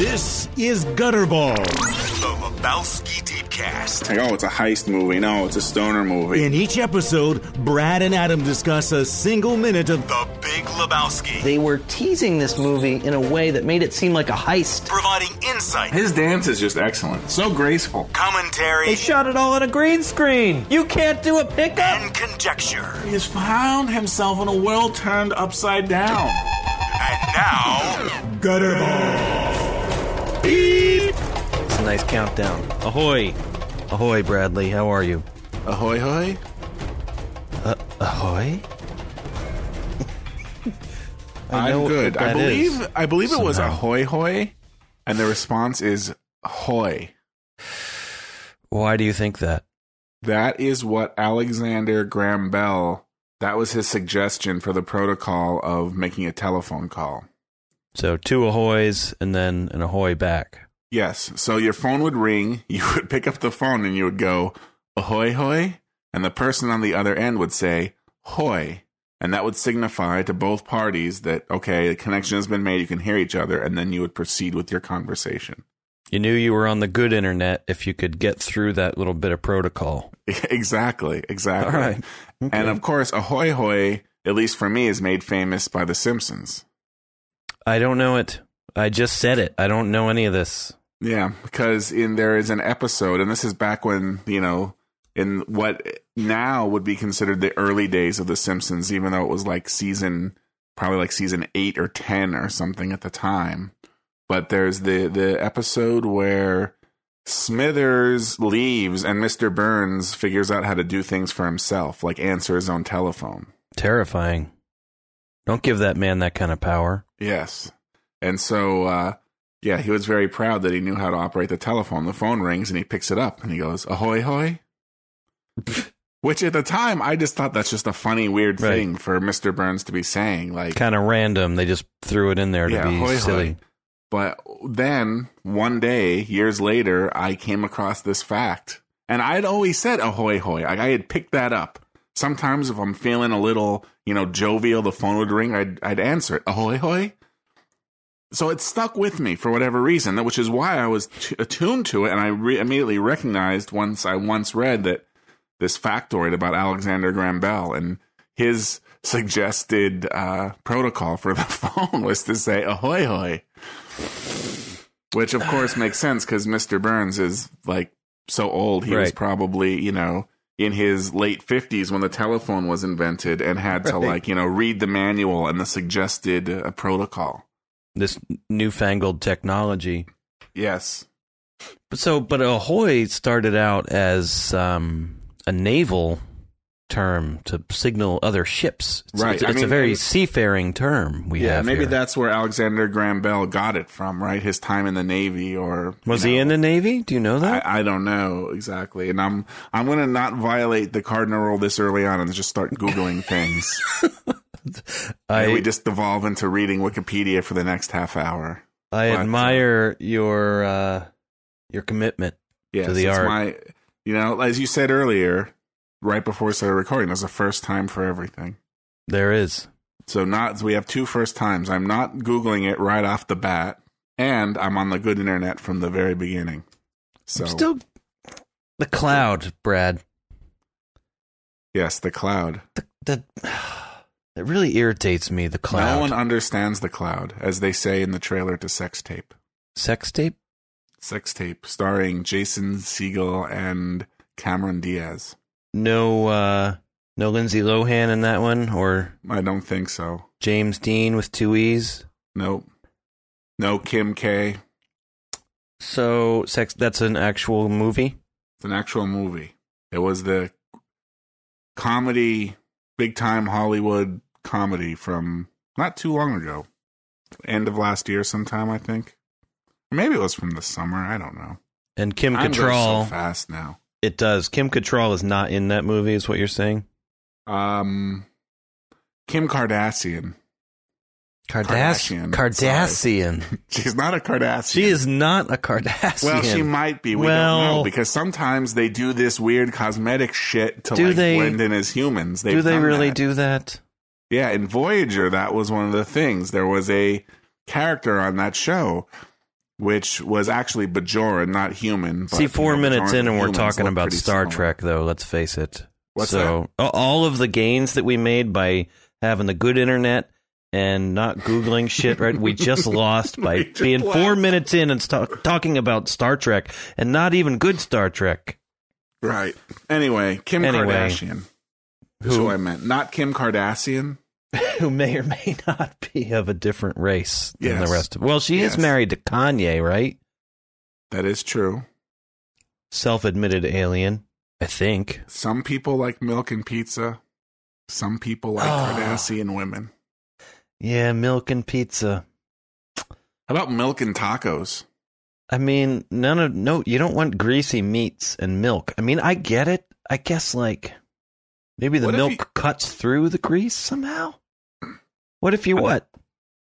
This is Gutterball. The Lebowski Deepcast. Like, oh, it's a heist movie. No, it's a stoner movie. In each episode, Brad and Adam discuss a single minute of The Big Lebowski. They were teasing this movie in a way that made it seem like a heist. Providing insight, His dance is just excellent. So graceful. commentary, They shot it all on a green screen. You can't do a pickup. and conjecture. He has found himself in a world turned upside down. And now, Gutterball. Beep. It's a nice countdown. Ahoy. Ahoy, Bradley. How are you? Ahoy, hoy. Uh, ahoy? I I'm good. I believe is, I believe it was somehow. ahoy, hoy, and the response is hoy. Why do you think that? That is what Alexander Graham Bell. That was his suggestion for the protocol of making a telephone call. So two ahoys and then an ahoy back. Yes. So your phone would ring, you would pick up the phone and you would go, ahoy, hoy. And the person on the other end would say, hoy. And that would signify to both parties that, okay, the connection has been made, you can hear each other, and then you would proceed with your conversation. You knew you were on the good internet if you could get through that little bit of protocol. exactly. Exactly. All right. And of course, ahoy, hoy, at least for me, is made famous by The Simpsons. I don't know it. I just said it. I don't know any of this. Yeah, because in there is an episode, and this is back when you know, in what now would be considered the early days of The Simpsons, even though it was like season, probably like season eight or ten or something at the time. But there's the the episode where Smithers leaves and Mr. Burns figures out how to do things for himself, like answer his own telephone. Terrifying. Don't give that man that kind of power. Yes. And so, uh, yeah, he was very proud that he knew how to operate the telephone. The phone rings and he picks it up and he goes, ahoy, hoy. Which at the time, I just thought that's just a funny, weird Right. thing for Mr. Burns to be saying. Like, Kind of random. They just threw it in there to Yeah, be hoy, hoy. silly. But then one day, years later, I came across this fact. And I'd always said ahoy hoy. Like I had picked that up. Sometimes if I'm feeling a little, you know, jovial, the phone would ring, I'd I'd answer it. Ahoy hoy. So it stuck with me for whatever reason, which is why I was t- attuned to it, and I re- immediately recognized once I once read that this factoid about Alexander Graham Bell and his suggested uh, protocol for the phone was to say ahoy hoy, which of course makes sense because Mr. Burns is like so old. He was probably you know in his late fifties when the telephone was invented and had to Right. like you know read the manual and the suggested uh, protocol. This newfangled technology. Yes. But so, but ahoy started out as um, a naval term to signal other ships. It's, Right. It's, it's a very seafaring term we Yeah, have maybe here. that's where Alexander Graham Bell got it from, right? His time in the Navy, or Was he know, in the Navy? Do you know that? I, I don't know exactly, and I'm I'm gonna not violate the cardinal rule this early on and just start googling things. I, And we just devolve into reading Wikipedia for the next half hour. I but, uh, admire your uh, your commitment. Yes, To the art. my, you know, as you said earlier, right before we started recording, there's a first time for everything. There is. So not we have two first times. I'm not googling it right off the bat, and I'm on the good internet from the very beginning. So Still, the cloud, Brad. yes, the cloud. The, the it really irritates me. The cloud. No one understands the cloud, as they say in the trailer to Sex Tape. Sex tape. Sex Tape, starring Jason Segel and Cameron Diaz. No, uh, no Lindsay Lohan in that one, or I don't think so. James Dean with two e's. Nope. No Kim K. So, sex. That's an actual movie. It's an actual movie. It was the comedy, big time Hollywood comedy from not too long ago. End of last year, sometime, I think. Maybe it was from the summer. I don't know. And Kim Time goes so Cattrall. fast now. it does. Kim Cattrall is not in that movie. Is what you're saying? Um, Kim Kardashian. Kardashian. Kardashian, Kardashian. She's not a Kardashian. she is not a Kardashian. Well, she might be. We Well- don't know because sometimes they do this weird cosmetic shit to Do like they- blend in as humans. They've do they really that. do that? Yeah, in Voyager, that was one of the things. There was a character on that show which was actually Bajoran, not human. See, you four know, minutes Bajoran in, and we're talking about Star similar. Trek, though. Let's face it. What's so a- all of the gains that we made by having the good internet and not googling shit, right? We just lost by just being four minutes in and sta- talking about Star Trek and not even good Star Trek. Right. Anyway, Kim Anyway. Kardashian. Who? who I meant. Not Kim Kardashian. Who may or may not be of a different race than Yes. the rest of. Well, she Yes. is married to Kanye, right? That is true. Self-admitted alien, I think. Some people like milk and pizza. Some people like Ah. Kardashian women. Yeah, milk and pizza. How about milk and tacos? I mean, none of no. You don't want greasy meats and milk. I mean, I get it. I guess like maybe the What milk you- cuts through the grease somehow. What if you what?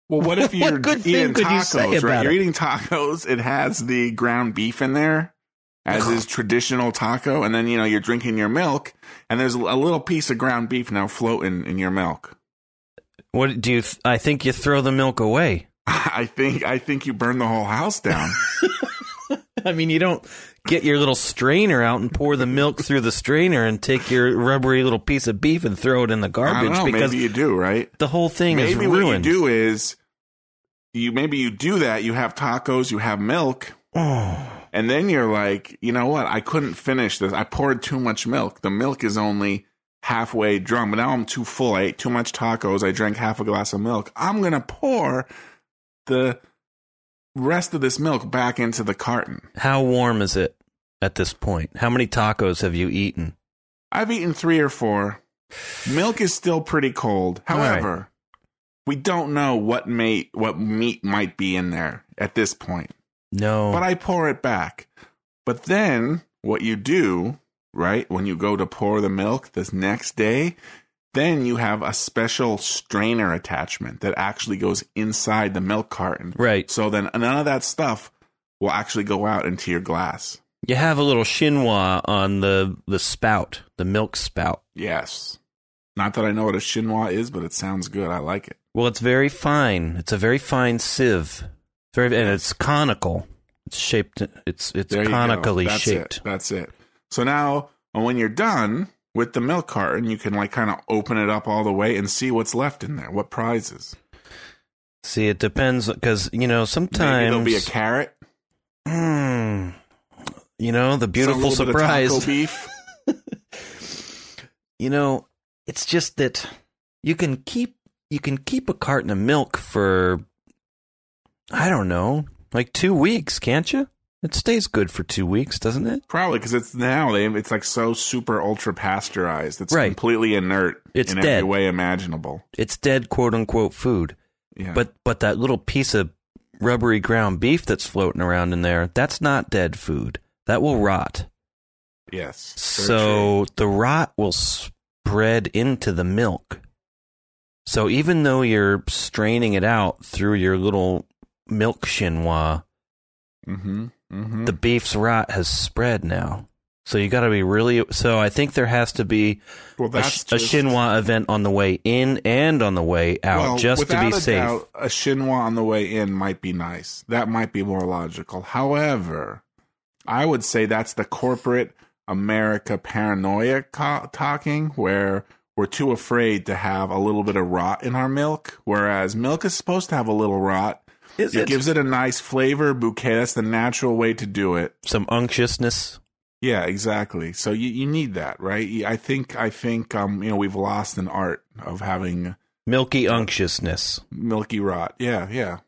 Well, what if you're good thing eating you tacos? say right? about You're eating tacos. It has the ground beef in there, as is traditional taco, and then you know you're drinking your milk, and there's a little piece of ground beef now floating in your milk. What do you? Th- I think you throw the milk away. I think I think you burn the whole house down. I mean, you don't get your little strainer out and pour the milk through the strainer and take your rubbery little piece of beef and throw it in the garbage know. because Maybe you do, right? the whole thing is Maybe what you do is you maybe you do that. You have tacos, you have milk, Oh. and then you're like, you know what? I couldn't finish this. I poured too much milk. The milk is only halfway drunk, but now I'm too full. I ate too much tacos. I drank half a glass of milk. I'm gonna pour the rest of this milk back into the carton. How warm is it at this point? How many tacos have you eaten? I've eaten three or four. Milk is still pretty cold. All right. However, we don't know what may what meat might be in there at this point. No. But I pour it back. But then what you do, right, when you go to pour the milk this next day, then you have a special strainer attachment that actually goes inside the milk carton. right. So then none of that stuff will actually go out into your glass. You have a little chinois on the the spout, the milk spout. Yes. Not that I know what a chinois is, but it sounds good. I like it. Well, it's very fine. It's a very fine sieve. Very and it's conical. It's shaped. It's it's There conically That's shaped. It. That's it. So now, when you're done with the milk carton, you can like kind of open it up all the way and see what's left in there. What prizes? See, it depends because you know Maybe sometimes there'll be a carrot. Hmm. you know the beautiful little bit of taco surprise. beef. You know, it's just that you can keep you can keep a carton of milk for I don't know, like two weeks, can't you? It stays good for two weeks, doesn't it? Probably because it's now they it's like so super ultra pasteurized. It's Right. completely inert It's in dead. every way imaginable. It's dead, quote unquote, food. Yeah. But but that little piece of rubbery ground beef that's floating around in there, that's not dead food. That will rot. yes. So the rot will spread into the milk. So even though you're straining it out through your little milk chinois, true. Mhm. Mhm. the beef's rot has spread now. So you got to be really. So I think there has to be well, a, that's a just- chinois event on the way in and on the way out, Well, just to be safe. Doubt, a chinois on the way in might be nice. That might be more logical. However, I would say that's the corporate America paranoia co- talking, where we're too afraid to have a little bit of rot in our milk, whereas milk is supposed to have a little rot. Is it it? gives it a nice flavor bouquet. That's the natural way to do it. Some unctuousness. Yeah, exactly. So you, you need that, right? I think I think um you know we've lost an art of having Milky unctuousness. milky rot. Yeah, yeah.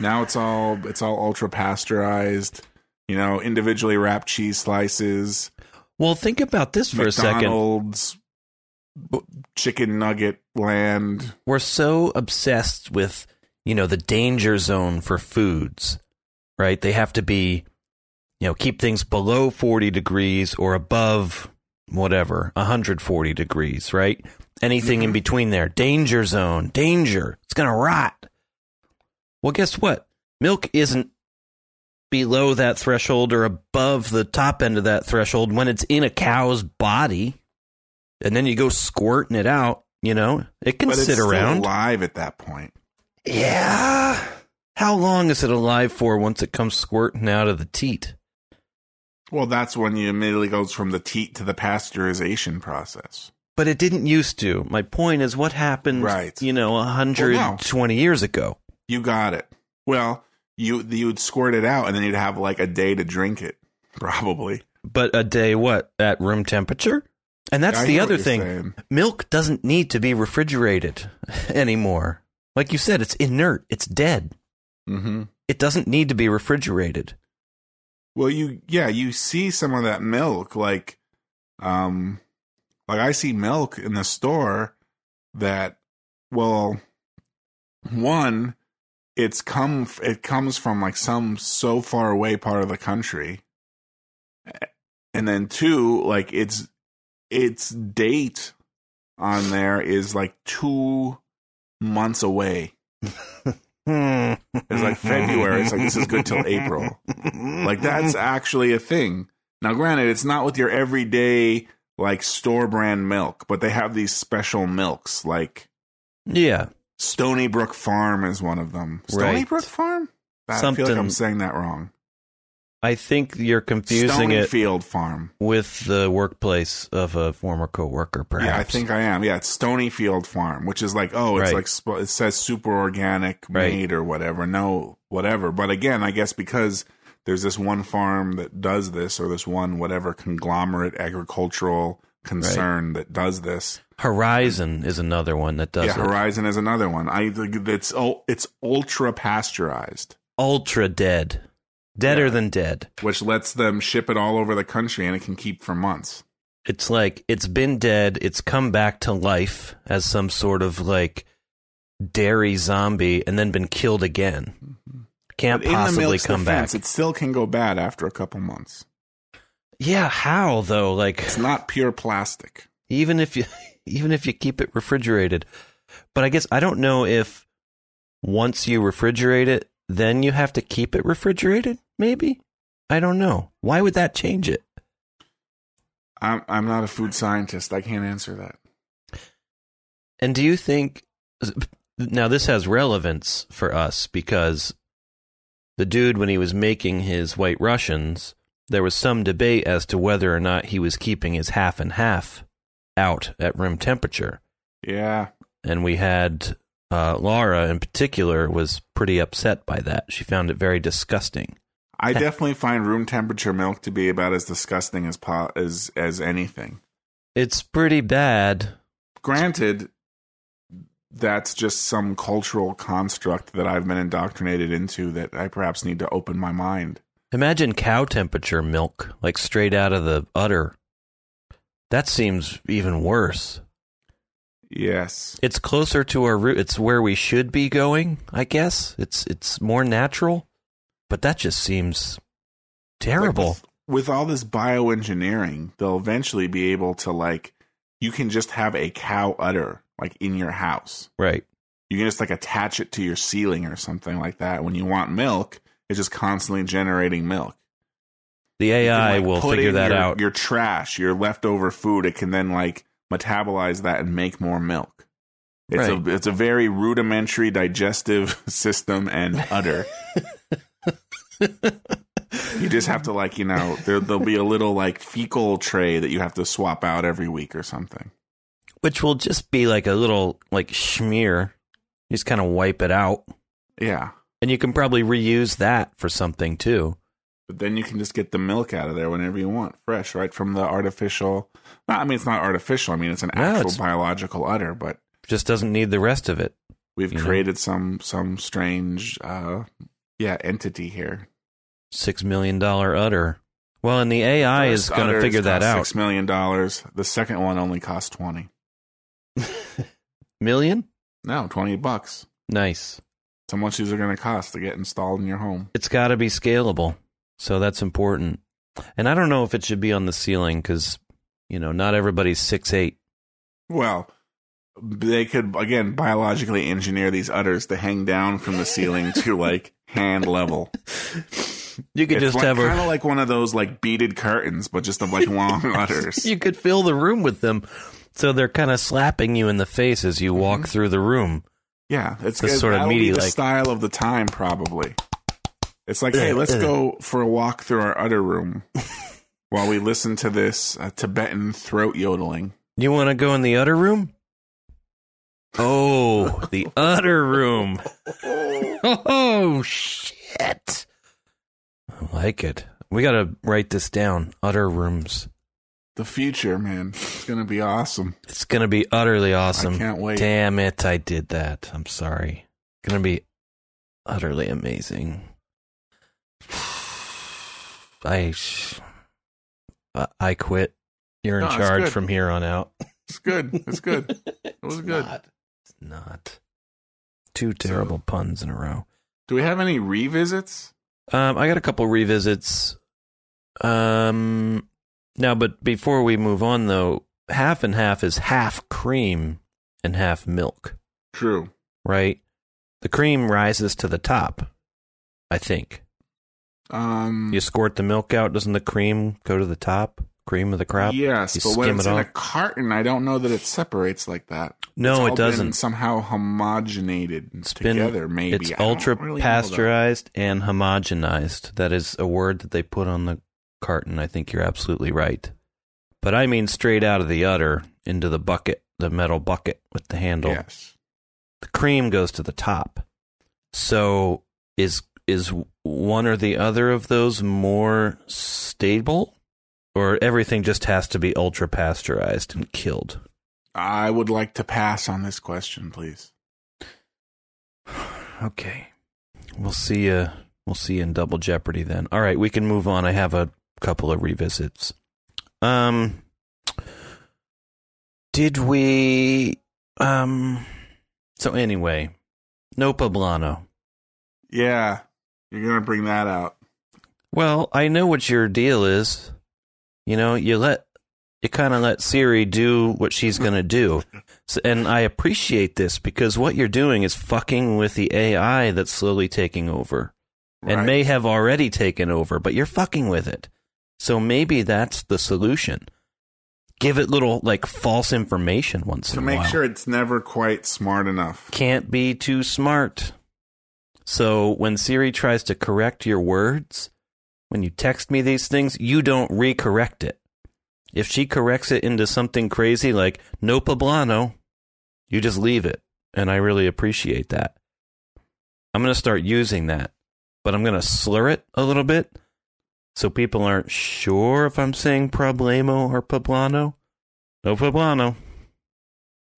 Now it's all it's all ultra pasteurized. You know, individually wrapped cheese slices, Well, think about this for a second. McDonald's chicken nugget land. we're so obsessed with you know the danger zone for foods right? They have to be you know keep things below 40 degrees or above whatever 140 degrees right? Anything in mm-hmm. between there. Danger zone. Danger. It's going to rot. Well guess what? Milk isn't below that threshold or above the top end of that threshold when it's in a cow's body. And then you go squirting it out you know? It can But sit around. alive at that point. Yeah. How long is it alive for once it comes squirting out of the teat? Well, that's when you immediately goes from the teat to the pasteurization process. But it didn't used to. My point is what happened, Right. you know, 120 years ago. You got it. Well, you you'd squirt it out and then you'd have like a day to drink it, probably. But a day what? At room temperature? And that's I the other thing. saying. Milk doesn't need to be refrigerated anymore. Like you said, it's inert. It's dead. Mm-hmm. It doesn't need to be refrigerated. Well, you yeah, you see some of that milk like um like I see milk in the store that well one it's come it comes from like some so far away part of the country. And then two, like it's its date on there is like 2 months away. It's like February. It's like this is good till April. Like that's actually a thing. Now, granted, it's not with your everyday like store brand milk, but they have these special milks. Like yeah. Stony Brook Farm is one of them. Stony Right. Brook Farm. I feel like I'm saying that wrong. I think you're confusing it Stonyfield Farm. with the workplace of a former coworker, perhaps. Yeah, I think I am. Yeah, it's Stonyfield Farm, which is like, oh, it's Right. like it says super organic Right. made or whatever. No, whatever. But again, I guess because there's this one farm that does this, or this one whatever conglomerate agricultural concern that does this. Horizon is another one that does yeah, it. Horizon is another one. I it's ul- it's ultra pasteurized, Ultra dead. Deader Yeah. than dead. which lets them ship it all over the country and it can keep for months. It's like it's been dead, it's come back to life as some sort of like dairy zombie and then been killed again. Mm-hmm. Can't But possibly come defense, back. It still can go bad after a couple months. Yeah, how though? Like It's not pure plastic. even if you even if you keep it refrigerated. But I guess I don't know if once you refrigerate it, then you have to keep it refrigerated, maybe? I don't know. Why would that change it? I'm I'm not a food scientist. I can't answer that. And do you think now this has relevance for us because the dude when he was making his white Russians, there was some debate as to whether or not he was keeping his half and half out at room temperature. Yeah, and we had uh, Laura in particular was pretty upset by that. She found it very disgusting. I definitely find room temperature milk to be about as disgusting as po- as as anything. It's pretty bad. Granted, that's just some cultural construct that I've been indoctrinated into that I perhaps need to open my mind. Imagine cow temperature milk, like straight out of the udder. That seems even worse. Yes. It's closer to our root. It's where we should be going, I guess. It's it's more natural, but that just seems terrible. Like with, with all this bioengineering, they'll eventually be able to like you can just have a cow udder like in your house. right. You can just like attach it to your ceiling or something like that. When you want milk, it's just constantly generating milk. The You can, AI like, will figure that your, out. Your trash, your leftover food, it can then like metabolize that and make more milk. It's Right. a it's a very rudimentary digestive system and udder. you just have to like you know there there'll be a little like fecal tray that you have to swap out every week or something. Which will just be like a little like smear. You just kind of wipe it out. Yeah, And you can probably reuse that for something too. But then you can just get the milk out of there whenever you want, fresh, right from the artificial. No, I mean it's not artificial. I mean it's an No, actual it's- biological udder, but Just doesn't need the rest of it. we've You know? created some some strange uh yeah entity here. Six million dollar udder. Well, and the AI is going to figure that out. Six million dollars. The second one only cost twenty million. No, twenty bucks. Nice. How much these are going to cost to get installed in your home? It's got to be scalable. So that's important. And I don't know if it should be on the ceiling because, you know, not everybody's six eight. Well, they could again biologically engineer these udders to hang down from the ceiling to like hand level. You could it's just like, have kind of like one of those like beaded curtains, but just of like long udders. You could fill the room with them, so they're kind of slapping you in the face as you walk Mm-hmm. through the room. Yeah, it's The sort of the like- style of the time, probably. It's like, hey, let's go for a walk through our udder room while we listen to this uh, Tibetan throat yodeling. You want to go in the other room? Oh, the other room. Oh, shit. I like it. We got to write this down. Utter rooms. The future, man, it's gonna be awesome. It's going to be utterly awesome. I can't wait. Damn it, I did that. I'm sorry. Going to be utterly amazing. I sh- I- quit. You're in No, charge from here on out. It's good. It's good. It was good. It's not. Two terrible puns in a row. Do we have any revisits? Um, I got a couple revisits. Um, now, but before we move on, though, half and half is half cream and half milk, True. right? The cream rises to the top, I think. Um, You squirt the milk out, doesn't the cream go to the top? Cream of the crop? yes, You but when it's it in a carton, I don't know that it separates like that. No, it doesn't. somehow homogenated It's been- together. maybe It's ultra really pasteurized and homogenized. That is a word that they put on the carton. I think you're absolutely right. But I mean straight out of the udder into the bucket, the metal bucket with the handle. Yes. The cream goes to the top. So is is one or the other of those more stable? Or everything just has to be ultra pasteurized and killed? I would like to pass on this question, please. Okay. We'll see you we'll see in double jeopardy then. All right, we can move on. I have a couple of revisits. Um did we um so anyway, no poblano. Yeah, you're gonna bring that out. Well, I know what your deal is. You know, you let you kind of let Siri do what she's going to do. So, and I appreciate this because what you're doing is fucking with the AI that's slowly taking over and may have already taken over, but you're fucking with it. So maybe that's the solution. Give it little like false information once to in a while. So make sure it's never quite smart enough. Can't be too smart. So when Siri tries to correct your words, when you text me these things, you don't recorrect it. If she corrects it into something crazy like no poblano, you just leave it. And I really appreciate that. I'm going to start using that, but I'm going to slur it a little bit so people aren't sure if I'm saying problemo or poblano. No poblano.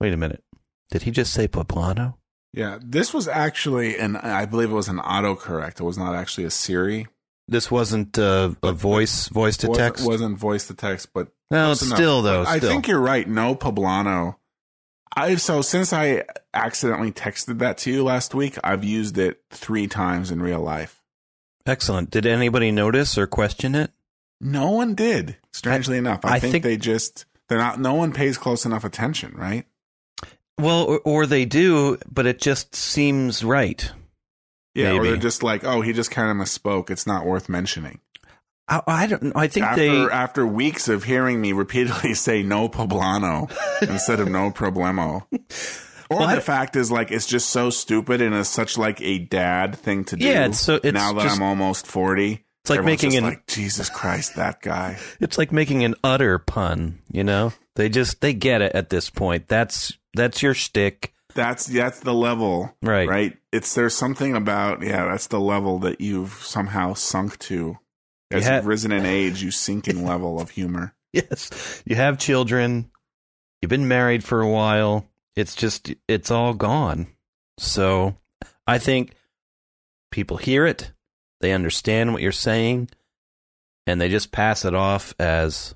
Wait a minute. Did he just say poblano? Yeah, this was actually, and I believe it was an autocorrect. It was not actually a Siri. This wasn't uh, a voice voice to text. wasn't voice to text, but well, it's still though. But I think you're right. No poblano. I've so since I accidentally texted that to you last week, I've used it three times in real life. excellent. Did anybody notice or question it? No one did. Strangely enough, I, I think, think- they just they're not. No one pays close enough attention, right? Well, or, or they do, but it just seems right. Yeah, or they're just like, oh, he just kind of misspoke. It's not worth mentioning. I, I don't. know. I think after they. after weeks of hearing me repeatedly say no poblano instead of no problemo. Or Well, the I- fact is like it's just so stupid and it's such like a dad thing to do. Yeah, it's so- it's now that just- I'm almost forty. It's like making an- like Jesus Christ, that guy. It's like making an utter pun. You know, they just they get it at this point. That's that's your stick. That's that's the level, right? right? It's there's something about yeah, that's the level that you've somehow sunk to. As You ha- you've risen in age, you sink in level of humor. Yes, you have children. You've been married for a while. It's just it's all gone. So I think people hear it, they understand what you're saying, and they just pass it off as,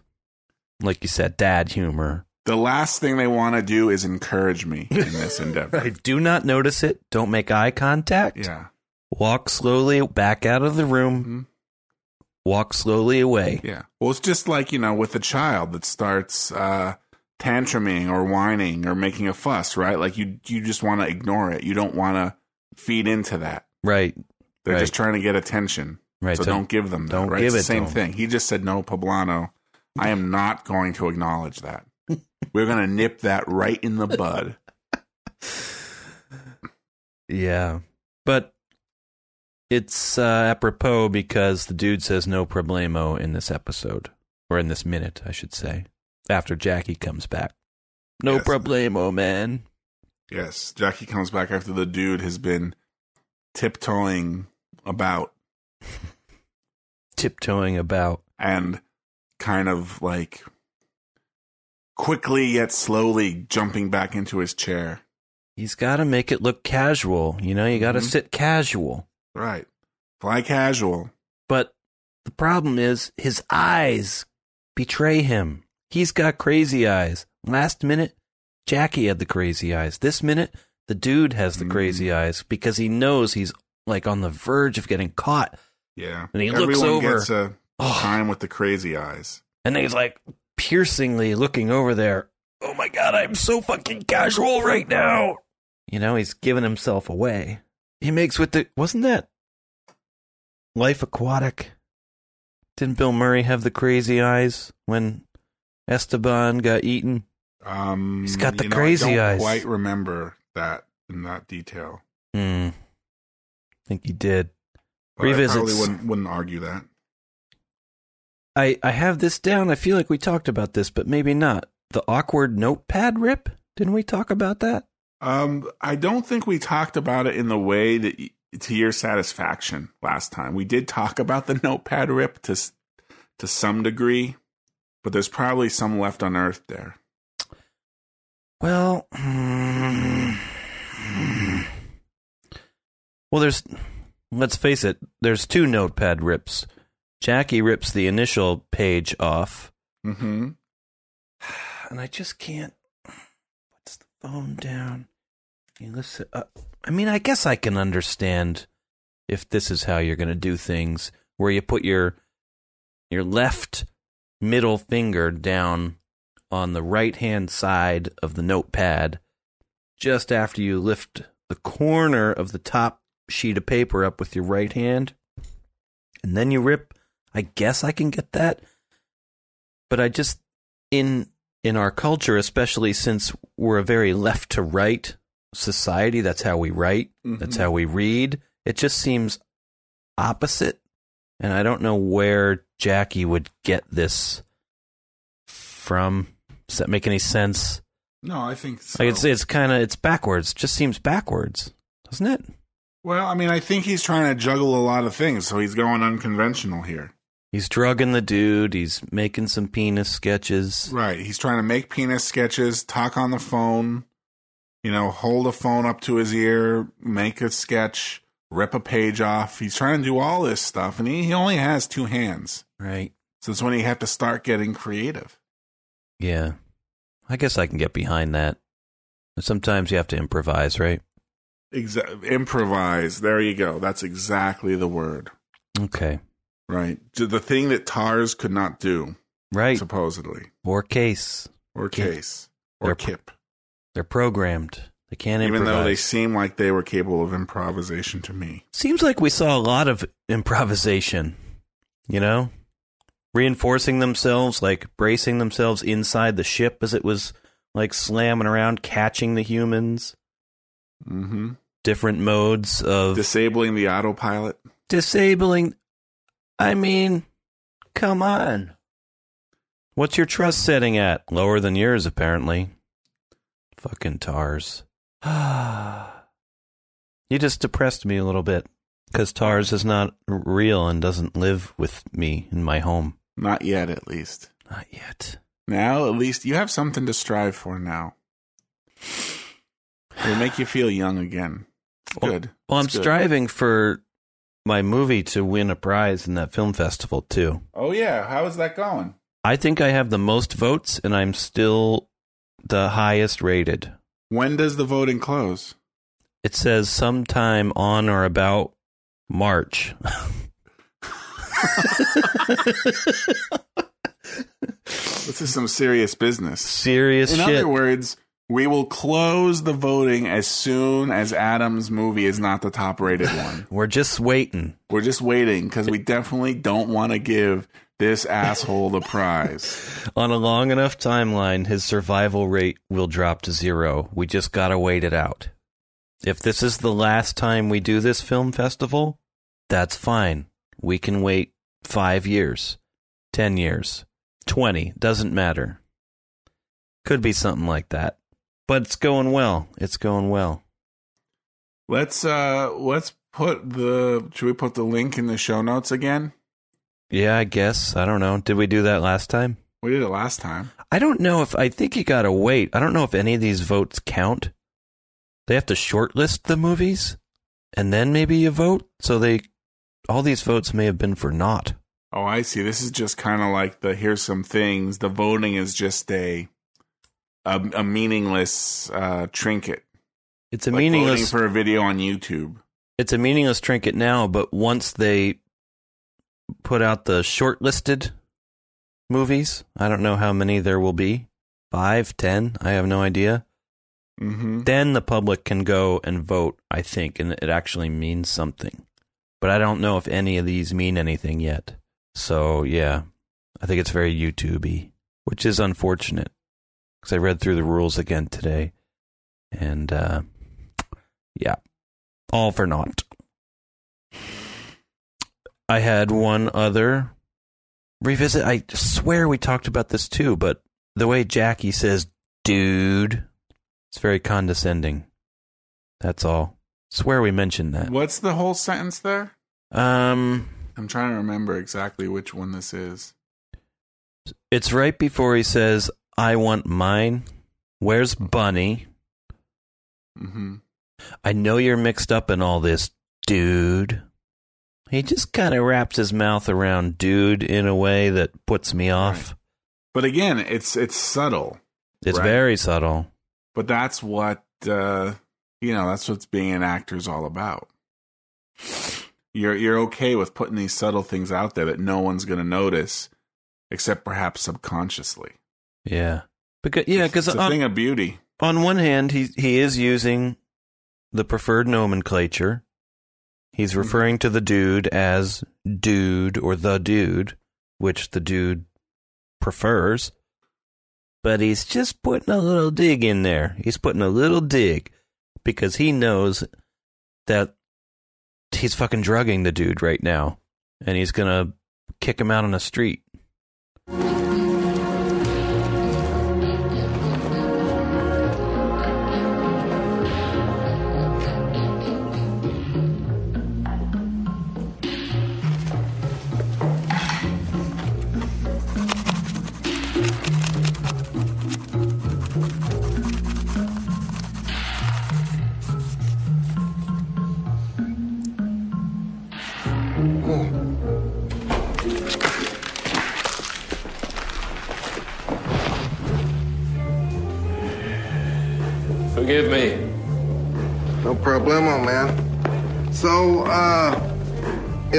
like you said, dad humor. The last thing they want to do is encourage me in this endeavor. I do not notice it. Don't make eye contact. Yeah. Walk slowly back out of the room. Mhm. Walk slowly away. Yeah. Well, it's just like, you know, with a child that starts uh, tantruming or whining or making a fuss, right? Like you, you just want to ignore it. You don't want to feed into that. Right. They're Right. just trying to get attention. Right. So So- don't give them that. don't right? give it's it same thing. He just said no poblano. I am not going to acknowledge that. We're going to nip that right in the bud. Yeah. But it's uh, apropos because the dude says no problemo in this episode, or in this minute, I should say, after Jackie comes back. No Yes. problemo, man. Yes, Jackie comes back after the dude has been tiptoeing about Tiptoeing about. and kind of like quickly yet slowly jumping back into his chair. He's got to make it look casual. You know, you got to Mhm. sit casual. Right. Fly casual. But the problem is his eyes betray him. He's got crazy eyes. Last minute, Jackie had the crazy eyes. This minute, the dude has the Mm. crazy eyes because he knows he's like on the verge of getting caught. Yeah. And he Everyone looks over. gets a Oh, time with the crazy eyes. and he's like piercingly looking over there. Oh my god, I'm so fucking casual right now. You know, he's giving himself away. He makes with the wasn't that Life Aquatic? Didn't Bill Murray have the crazy eyes when Esteban got eaten? Um, He's got the you know, crazy I don't eyes. Quite remember that in that detail. Hmm. I think he did. But I probably wouldn't wouldn't argue that. I, I have this down. I feel like we talked about this, but maybe not. The awkward notepad rip? Didn't we talk about that? Um, I don't think we talked about it in the way that y- to your satisfaction last time. We did talk about the notepad rip to to some degree, but there's probably some left unearthed there. Well, well, there's. Let's face it. There's two notepad rips. Jackie rips the initial page off, Mm-hmm. and I just can't. Puts the phone down. You listen. Uh, I mean, I guess I can understand if this is how you're going to do things, where you put your your left middle finger down on the right hand side of the notepad just after you lift the corner of the top sheet of paper up with your right hand and then you rip i guess i can get that but i just in in our culture especially since we're a very left to right society that's how we write that's Mhm. how we read it just seems opposite and i don't know where jackie would get this from does that make any sense No, I think so. like it's it's kind of it's backwards just seems backwards doesn't it well, I mean, I think he's trying to juggle a lot of things, so he's going unconventional here. He's drugging the dude he's making some penis sketches Right. He's trying to make penis sketches, talk on the phone, you know, hold a phone up to his ear, make a sketch, rip a page off. He's trying to do all this stuff, and he, he only has two hands. right So it's when he had to start getting creative. yeah i guess i can get behind that sometimes you have to improvise right Exa- improvise. There you go. That's exactly the word. okay Right. The thing that TARS could not do, right supposedly. or case Or KIPP. Case. Or They're- KIPP. they're programmed they can't Even improvise though they seem like they were capable of improvisation to me. Seems like we saw a lot of improvisation, you know? Reinforcing themselves, like bracing themselves inside the ship as it was like slamming around, catching the humans. Mm-hmm. Different modes of Disabling the autopilot. disabling. I mean, come on. What's your trust setting at? Lower than yours, apparently. Fucking TARS. you just depressed me a little bit because TARS is not real and doesn't live with me in my home. Not yet, at least. Not yet. Now, at least you have something to strive for now. It'll make you feel young again. It's Well- good. Well, I'm good. striving for my movie to win a prize in that film festival, too. Oh, yeah. How is that going? I think I have the most votes and I'm still the highest rated. When does the voting close? It says sometime on or about March. This is some serious business. Serious In shit. other words, we will close the voting as soon as Adam's movie is not the top rated one. We're just waiting. We're just waiting because we definitely don't want to give this asshole the prize. On a long enough timeline, his survival rate will drop to zero. We just gotta wait it out. If this is the last time we do this film festival, that's fine. We can wait five years, 10 years, 20, doesn't matter. Could be something like that. But it's going well. It's going well. Let's uh let's put the should we put the link in the show notes again? Yeah, I guess. I don't know. Did we do that last time? We did it last time. I don't know if I think you got to wait. I don't know if any of these votes count. They have to shortlist the movies and then maybe you vote. So they all these votes may have been for naught. Oh, I see. This is just kind of like the here's some things. The voting is just a a, a meaningless uh, trinket. It's a like meaningless for a video on YouTube. it's a meaningless trinket now, but once they put out the shortlisted movies, I don't know how many there will be. Five, ten, I have no idea. Mm-hmm. Then the public can go and vote, I think, and it actually means something. But I don't know if any of these mean anything yet. So, yeah, I think it's very YouTubey, which is unfortunate because I read through the rules again today. And, uh, yeah, all for naught. I had one other revisit. I swear we talked about this too, but the way Jackie says, dude, it's very condescending. That's all. Swear we mentioned that. What's the whole sentence there? Um, I'm trying to remember exactly which one this is. it's right before he says, I want mine. Where's Bunny? Mm-hmm. I know you're mixed up in all this, dude. He just kind of wraps his mouth around dude in a way that puts me off. But again, it's it's subtle. It's Right. very subtle. But that's what uh, you know. That's what's being an actor is all about. You're you're okay with putting these subtle things out there that no one's going to notice, except perhaps subconsciously. Yeah. Because yeah, because a on, thing of beauty. on one hand, he he is using the preferred nomenclature. He's mm-hmm. referring to the dude as dude or the dude, which the dude prefers. But he's just putting a little dig in there. He's putting a little dig because he knows that he's fucking drugging the dude right now and he's going to kick him out on the street.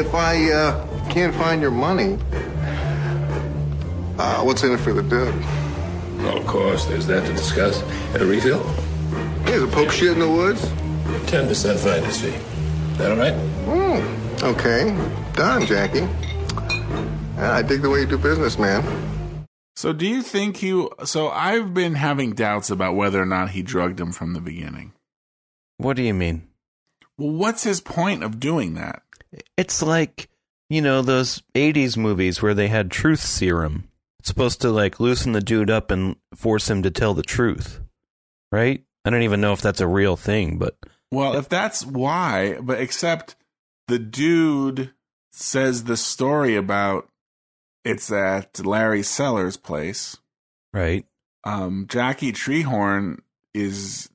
If I uh, can't find your money, uh, what's in it for the dude? Well, of course, there's that to discuss. And a refill? Here's a poke shit in the woods. 10% finder's fee. Is that all right? Hmm. Okay. Done, Jackie. Yeah, I dig the way you do business, man. So, do you think you? So, I've been having doubts about whether or not he drugged him from the beginning. What do you mean? Well, what's his point of doing that? It's like, you know, those 80s movies where they had truth serum. It's supposed to like loosen the dude up and force him to tell the truth. Right? I don't even know if that's a real thing, but Well, if that's why, but except the dude says the story about it's at Larry Sellers' place. right. Um, Jackie Treehorn is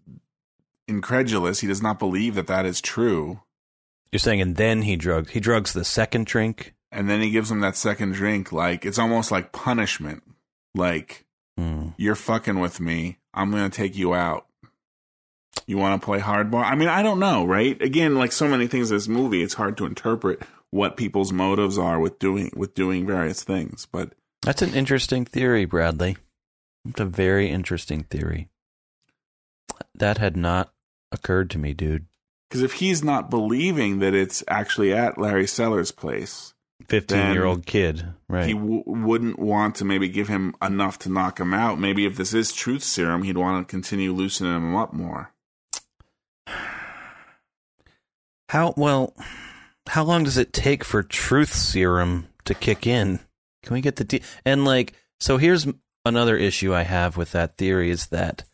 incredulous. He does not believe that that is true. You're saying and then he drugs. He drugs the second drink. And then he gives him that second drink. Like, it's almost like punishment. Like, Hmm. you're fucking with me. I'm going to take you out. You want to play hardball? I mean, I don't know, right? Again, like so many things in this movie, it's hard to interpret what people's motives are with doing with doing various things. But That's an interesting theory, Bradley. It's a very interesting theory. That had not occurred to me, dude. Because if he's not believing that it's actually at Larry Sellers' place, 15 year old kid. Right. he w- wouldn't want to maybe give him enough to knock him out. Maybe if this is truth serum, he'd want to continue loosening him up more. How well? How long does it take for truth serum to kick in? Can we get the de- and like? So here's another issue I have with that theory is that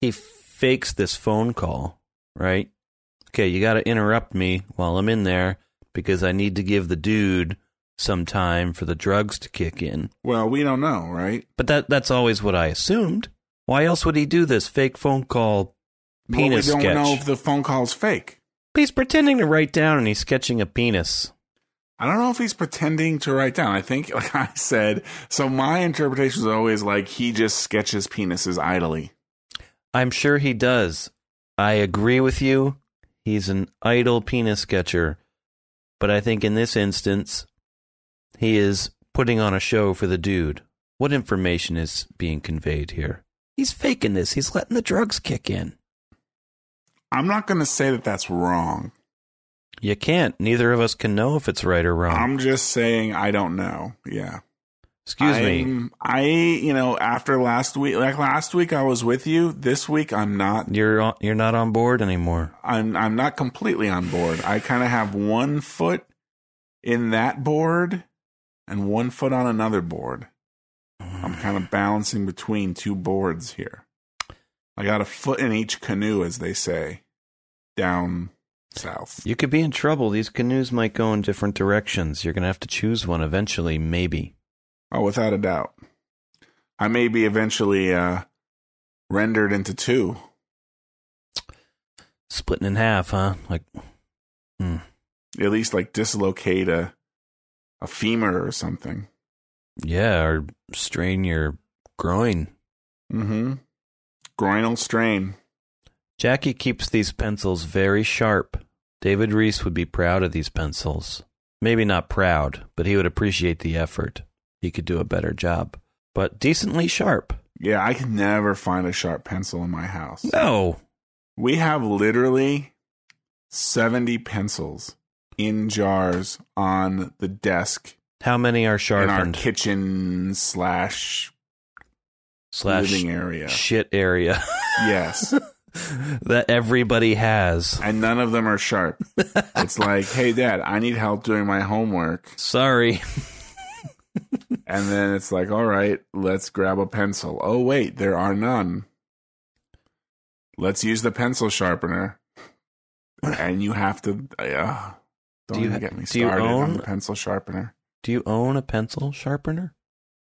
he fakes this phone call, right? Okay, you got to interrupt me while I'm in there because I need to give the dude some time for the drugs to kick in. Well, we don't know, right? But that that's always what I assumed. Why else would he do this fake phone call penis well, we don't sketch? know if the phone call's fake. He's pretending to write down and he's sketching a penis. I don't know if he's pretending to write down. I think, like I said, so my interpretation is always like he just sketches penises idly. I'm sure he does. I agree with you. He's an idle penis sketcher. But I think in this instance, he is putting on a show for the dude. What information is being conveyed here? He's faking this. He's letting the drugs kick in. I'm not going to say that that's wrong. You can't. Neither of us can know if it's right or wrong. I'm just saying I don't know. Yeah. Excuse me. I'm- I, you know, after last week, like last week I was with you. This week I'm not. You're on, you're not on board anymore. I'm I'm not completely on board. I kind of have one foot in that board and one foot on another board. I'm kind of balancing between two boards here. I got a foot in each canoe, as they say, down south. You could be in trouble. These canoes might go in different directions. You're going to have to choose one eventually, maybe. Oh, without a doubt. I may be eventually uh, rendered into two. Splitting in half, huh? Like, hmm. At least like dislocate a a femur or something. yeah, or strain your groin. Mm-hmm. Groinal strain. Jackie keeps these pencils very sharp. David Rees would be proud of these pencils. Maybe not proud, but he would appreciate the effort. He could do a better job. But decently sharp. Yeah, I can never find a sharp pencil in my house. No. We have literally 70 pencils in jars on the desk How many are sharp? in our kitchen slash slash living area. shit area Yes. that everybody has. and none of them are sharp. It's like, hey, dad, I need help doing my homework. Sorry. And then it's like, all right, let's grab a pencil. Oh, wait, there are none. Let's use the pencil sharpener. And you have to, uh, don't Do you even get me do you started on the pencil sharpener. Do you own a pencil sharpener?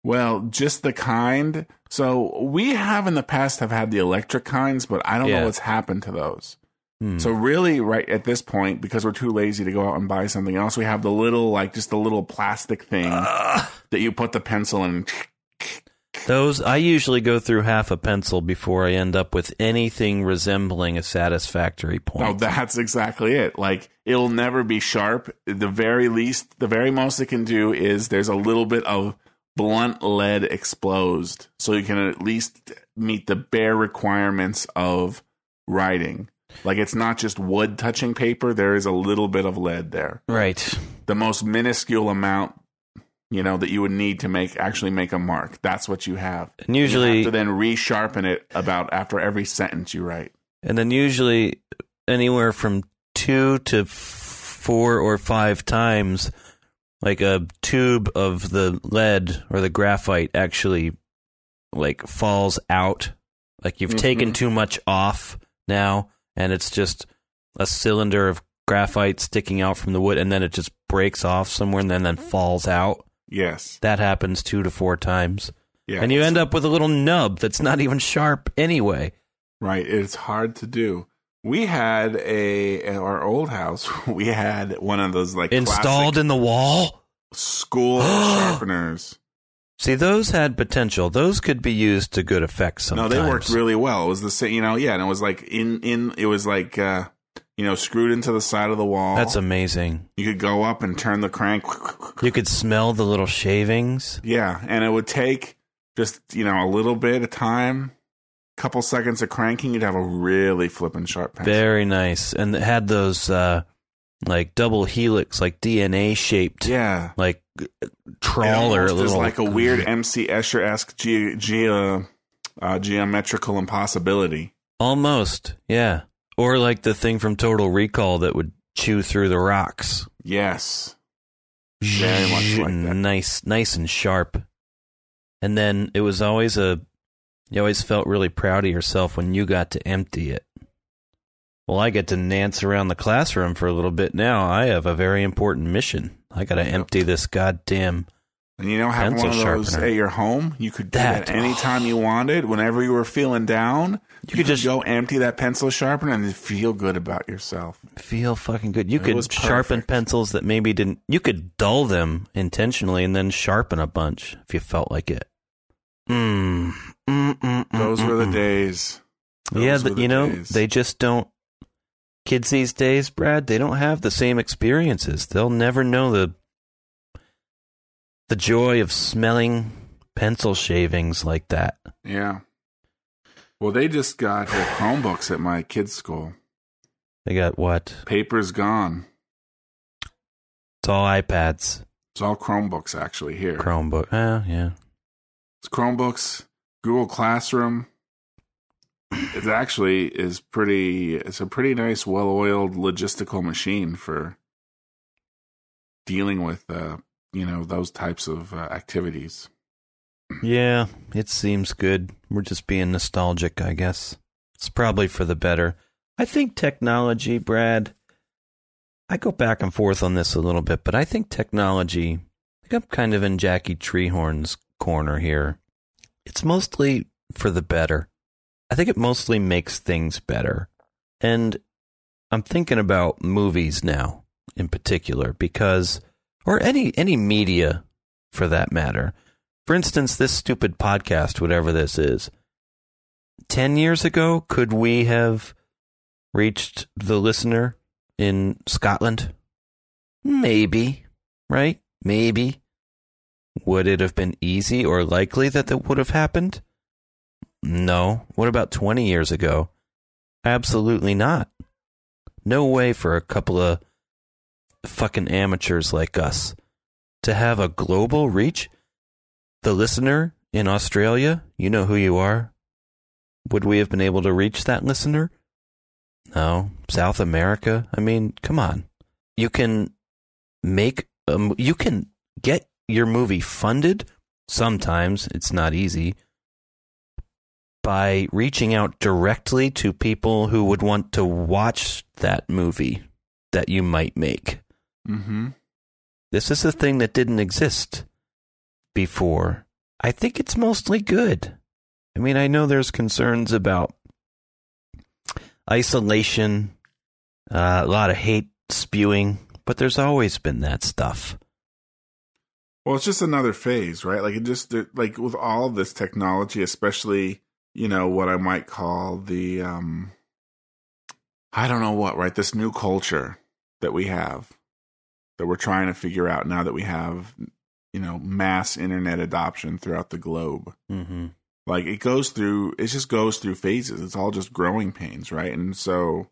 Well, just the kind. So we have in the past have had the electric kinds, but I don't Yeah. know what's happened to those. Hmm. So really, right at this point, because we're too lazy to go out and buy something else, we have the little, like just the little plastic thing that you put the pencil in. Those I usually go through half a pencil before I end up with anything resembling a satisfactory point. No, that's exactly it. Like it'll never be sharp. The very least, the very most it can do is there's a little bit of blunt lead exposed, so you can at least meet the bare requirements of writing. Like it's not just wood touching paper. There is a little bit of lead there. right. The most minuscule amount, you know, that you would need to make actually make a mark. That's what you have. And usually you have to then resharpen it about after every sentence you write. and then usually anywhere from 2 to 4 or 5 times like a tube of the lead or the graphite actually like falls out. Like you've taken Mhm. too much off now and it's just a cylinder of graphite sticking out from the wood and then it just breaks off somewhere and then, then falls out. Yes. That happens two to four times. Yeah. And you end up with a little nub that's not even sharp anyway. Right. It's hard to do. We had a in our old house. We had one of those like Installed in the wall. school sharpeners. See, those had potential. Those could be used to good effect sometimes. No, they worked really well. It was the same, you know. Yeah, and it was like in in. It was like uh, you know screwed into the side of the wall. That's amazing. you could go up and turn the crank. You could smell the little shavings. Yeah, and it would take just you know a little bit of time, couple seconds of cranking. You'd have a really flipping sharp pencil. Very nice. And it had those uh like double helix, like DNA shaped yeah. like trawler almost is little like a weird MC Escher esque ge- ge- uh, geometrical impossibility. almost, yeah. Or like the thing from Total Recall that would chew through the rocks. Yes. Very much like that. Nice, nice and sharp. And then it was always a. You always felt really proud of yourself when you got to empty it. Well, I get to nance around the classroom for a little bit now. I have a very important mission. I got to empty this goddamn. And you know, having one of those sharpener. at your home, you could do That- that, anytime you wanted. Whenever you were feeling down, you, could just go empty that pencil sharpener and feel good about yourself. Feel fucking good. You It could sharpen pencils that maybe didn't. You could dull them intentionally and then sharpen a bunch if you felt like it. Mm. Mm, mm, mm, Those were the days. Those yeah, were th- the you know, days. they just don't. Kids these days, Brad, they don't have the same experiences. They'll never know the the joy of smelling pencil shavings like that. Yeah. Well, they just got Chromebooks at my kids' school. They got what? Paper's gone. It's all iPads, It's all Chromebooks actually here. Chromebook. Oh, yeah. It's Chromebooks, Google Classroom. It actually is pretty. It's a pretty nice, well-oiled logistical machine for dealing with, uh, you know, those types of uh, activities. Yeah, it seems good. We're just being nostalgic, I guess. It's probably for the better. I think technology, Brad, I go back and forth on this a little bit, but I think technology, I think I'm kind of in Jackie Treehorn's corner here. It's mostly for the better. I think it mostly makes things better. And I'm thinking about movies now in particular because or any any media for that matter. For instance, this stupid podcast, whatever this is, 10 years ago, could we have reached the listener in Scotland? Maybe, right? Maybe. Would it have been easy or likely that that would have happened? No. What about 20 years ago? Absolutely not. No way for a couple of fucking amateurs like us to have a global reach. The listener in Australia, you know who you are. Would we have been able to reach that listener? No. South America? I mean, come on. You can make um, you can get your movie funded. Sometimes it's not easy by reaching out directly to people who would want to watch that movie that you might make. Mm-hmm. This is a thing that didn't exist before. I think it's mostly good. I mean, I know there's concerns about isolation, uh, a lot of hate spewing, but there's always been that stuff. Well, it's just another phase, right? Like it just like with all this technology, especially you know what I might call the um I don't know what, right? This new culture that we have that we're trying to figure out now that we have you know mass internet adoption throughout the globe. Mm-hmm. Like it goes through it just goes through phases. It's all just growing pains, right? And so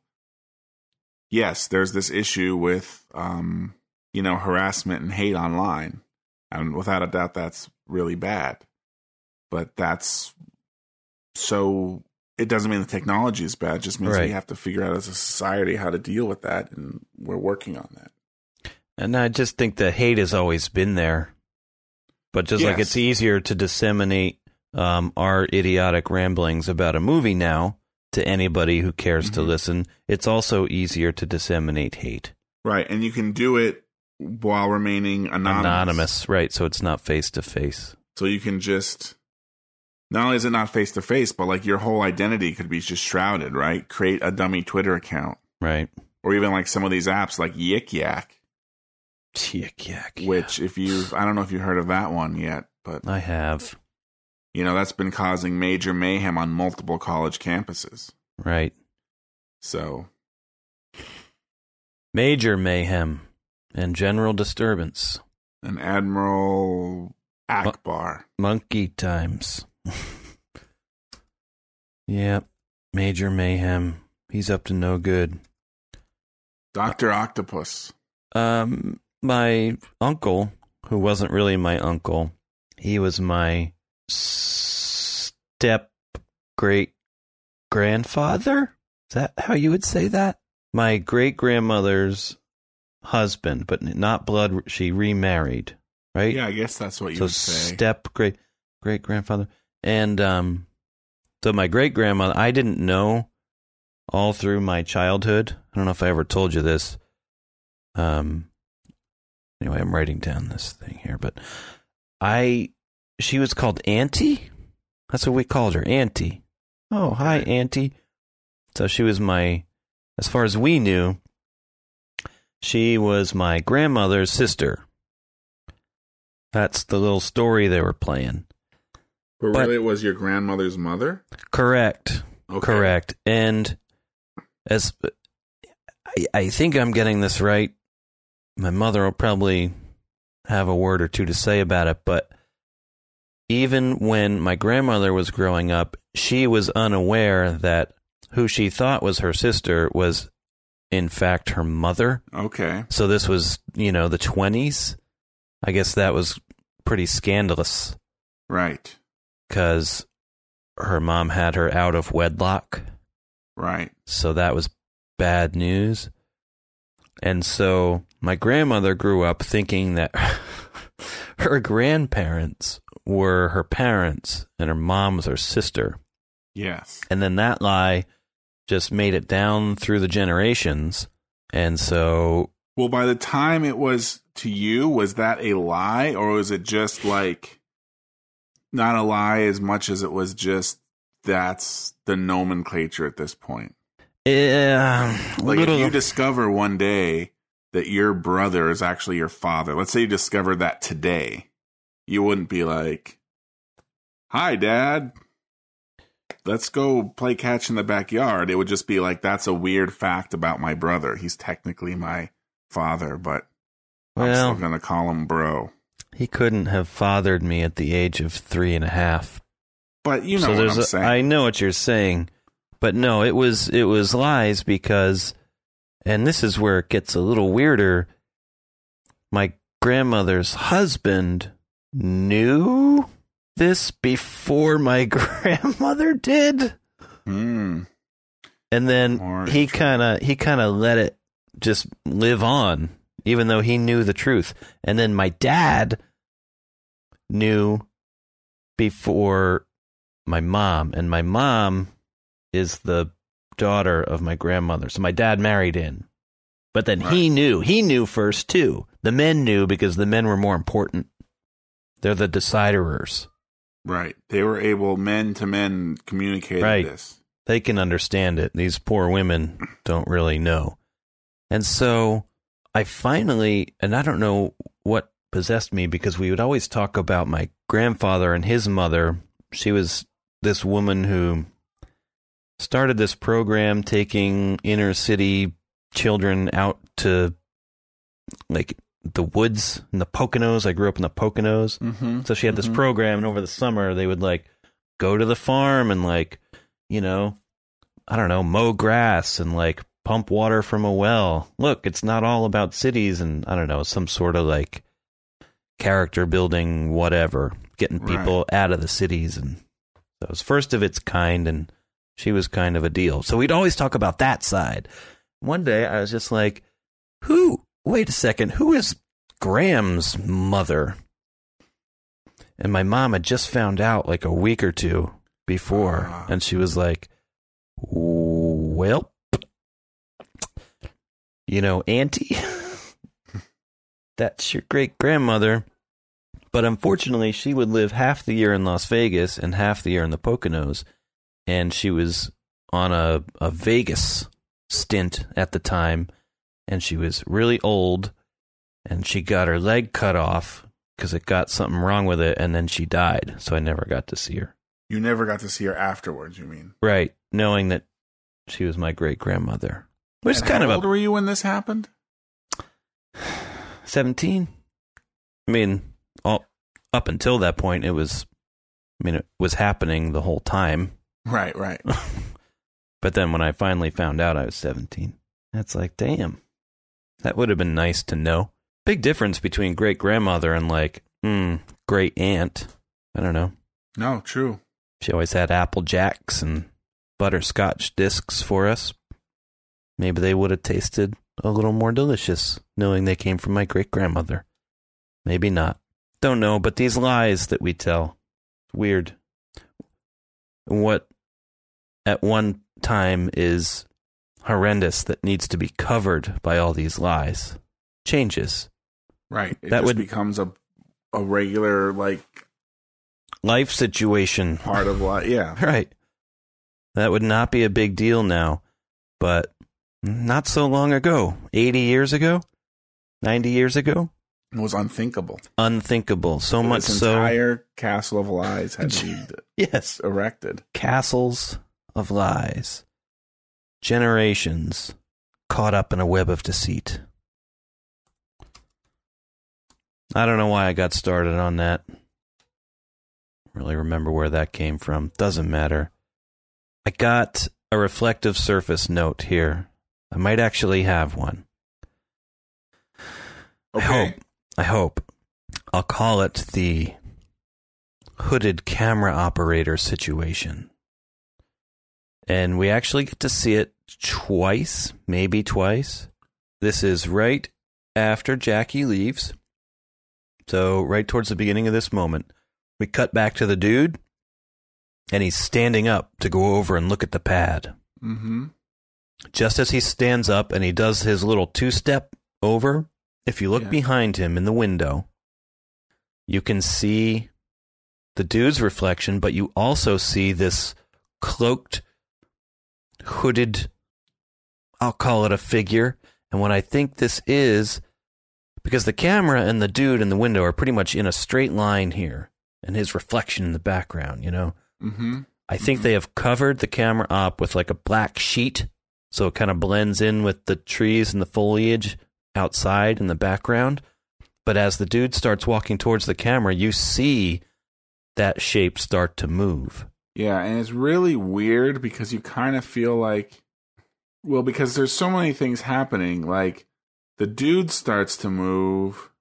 yes, there's this issue with um you know harassment and hate online. And without a doubt that's really bad. But that's so it doesn't mean the technology is bad. It just means Right. we have to figure out as a society how to deal with that and we're working on that. And I just think the hate has always been there. But just like it's easier to disseminate um, our idiotic ramblings about a movie now to anybody who cares to Mhm. listen, it's also easier to disseminate hate. Right. And you can do it while remaining anonymous. Anonymous, right? So it's not face to face. So you can just not only is it not face to face, but like your whole identity could be just shrouded, right? Create a dummy Twitter account. Right. Or even like some of these apps like Yik Yak, Yuck, yuck. which if you've I don't know if you heard of that one yet, but I have. you know, that's been causing major mayhem on multiple college campuses. Right. So Major mayhem and general disturbance. an Admiral Ackbar. Monkey times. yep. Major mayhem. He's up to no good. Dr. Octopus. Um, my uncle, who wasn't really my uncle, he was my step great grandfather. Is that how you would say that? my great grandmother's husband, but not blood. She remarried, right? Yeah, I guess that's what you so would say. step great great grandfather and um so my great grandmother i didn't know all through my childhood. I don't know if i ever told you this. Um anyway i'm writing down this thing here but i she was called auntie? That's what we called her auntie. Oh hi auntie. So she was my as far as we knew she was my grandmother's sister. That's the little story they were playing. But but- really, it was your grandmother's mother. Correct. Okay. Correct. And as I, I think I'm getting this right, my mother will probably have a word or two to say about it, but even when my grandmother was growing up, she was unaware that who she thought was her sister was in fact her mother. Okay. So this was, you know, the 20s. I guess that was pretty scandalous Right. Because her mom had her out of wedlock. Right. So that was bad news. And so my grandmother grew up thinking that her grandparents were her parents and her mom was her sister. Yes. And then that lie just made it down through the generations. And so Well, by the time it was to you, was that a lie, or was it just like not a lie as much as it was just that's the nomenclature at this point? yeah, Like little- if you discover one day that your brother is actually your father, let's say you discovered that today, you wouldn't be like, "Hi, Dad." Let's go play catch in the backyard. It would just be like, that's a weird fact about my brother. He's technically my father, but I'm still gonna call him bro. He couldn't have fathered me at the age of three and a half. But you know so what I'm a- saying. I know what you're saying, but no, it was it was lies because, and this is where it gets a little weirder. My grandmother's husband knew this before my grandmother did, Hmm. and then he kind of he kind of let it just live on, even though he knew the truth. And then my dad knew before my mom, and my mom is the daughter of my grandmother. So my dad married in. But then he knew. He knew first too. The men knew because the men were more important. They're the deciderers. Right. They were able, men to men, communicate Right. this. They can understand it. These poor women don't really know. And so I finally, and I don't know what possessed me because we would always talk about my grandfather and his mother. She was this woman who started this program taking inner city children out to like the woods in the Poconos. I grew up in the Poconos. Mm-hmm. So she had this Mhm. program, and over the summer they would like go to the farm and like, you know, I don't know, mow grass and like pump water from a well. Look, it's not all about cities and I don't know, some sort of like character building, whatever, getting Right. people out of the cities. And so it was first of its kind, and she was kind of a deal. So we'd always talk about that side. One day I was just like, who, wait a second, who is Graham's mother? And my mom had just found out like a week or two before, Ah. and she was like, "Well, you know, Auntie, that's your great grandmother." But unfortunately, she would live half the year in Las Vegas and half the year in the Poconos, and she was on a, a Vegas stint at the time, and she was really old, and she got her leg cut off because it got something wrong with it, and then she died. So I never got to see her. You never got to see her afterwards, you mean? Right, knowing that she was my great grandmother, which is kind how of old a were you when this happened? seventeen. I mean, all up until that point, it was. I mean, it was happening the whole time. Right, right. But then when I finally found out I was 17, that's like, damn, that would have been nice to know. Big difference between great grandmother and like, hmm, great aunt. I don't know. No, true. She always had apple jacks and butterscotch discs for us. Maybe they would have tasted a little more delicious knowing they came from my great grandmother. Maybe not. Don't know, but these lies that we tell, It's weird. What at one time is horrendous that needs to be covered by all these lies changes. Right. It That just would- becomes a a regular like Life situation. part of life. Yeah. Right. That would not be a big deal now, but not so long ago. 80 years ago? 90 years ago? It was unthinkable. Unthinkable. So much so. entire castle of lies had to be yes. erected. Castles of lies. Generations caught up in a web of deceit. I don't know why I got started on that. Really remember where that came from. Doesn't matter. I got a reflective surface note here. I might actually have one. I hope. I hope. I'll call it the hooded camera operator situation. And we actually get to see it twice, maybe twice. This is right after Jackie leaves. So, right towards the beginning of this moment, we cut back to the dude, and he's standing up to go over and look at the pad. Mm-hmm. Just as he stands up and he does his little two step over, if you look Yeah. behind him in the window, you can see the dude's reflection, but you also see this cloaked, hooded, I'll call it a figure. And what I think this is, because the camera and the dude in the window are pretty much in a straight line here, and his reflection in the background, you know? Mm-hmm. I think they have covered the camera up with like a black sheet so it kind of blends in with the trees and the foliage outside in the background. But as the dude starts walking towards the camera, you see that shape start to move. Yeah, and it's really weird because you kind of feel like, well, because there's so many things happening. Like the dude starts to move,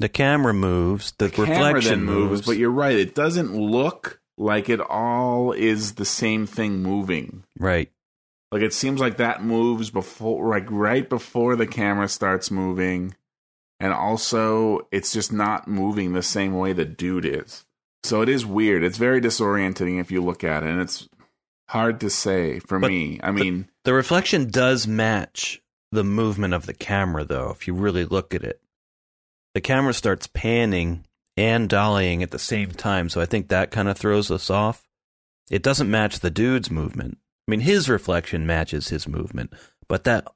The camera moves, the, the camera reflection then moves, moves, but you're right. It doesn't look like it all is the same thing moving. right. Like it seems like that moves before, like right before the camera starts moving, and also it's just not moving the same way the dude is. So it is weird. It's very disorienting if you look at it, and it's hard to say for But me. I mean, The reflection does match the movement of the camera, though, if you really look at it. The camera starts panning and dollying at the same time, so I think that kind of throws us off. It doesn't match the dude's movement. I mean, his reflection matches his movement, but that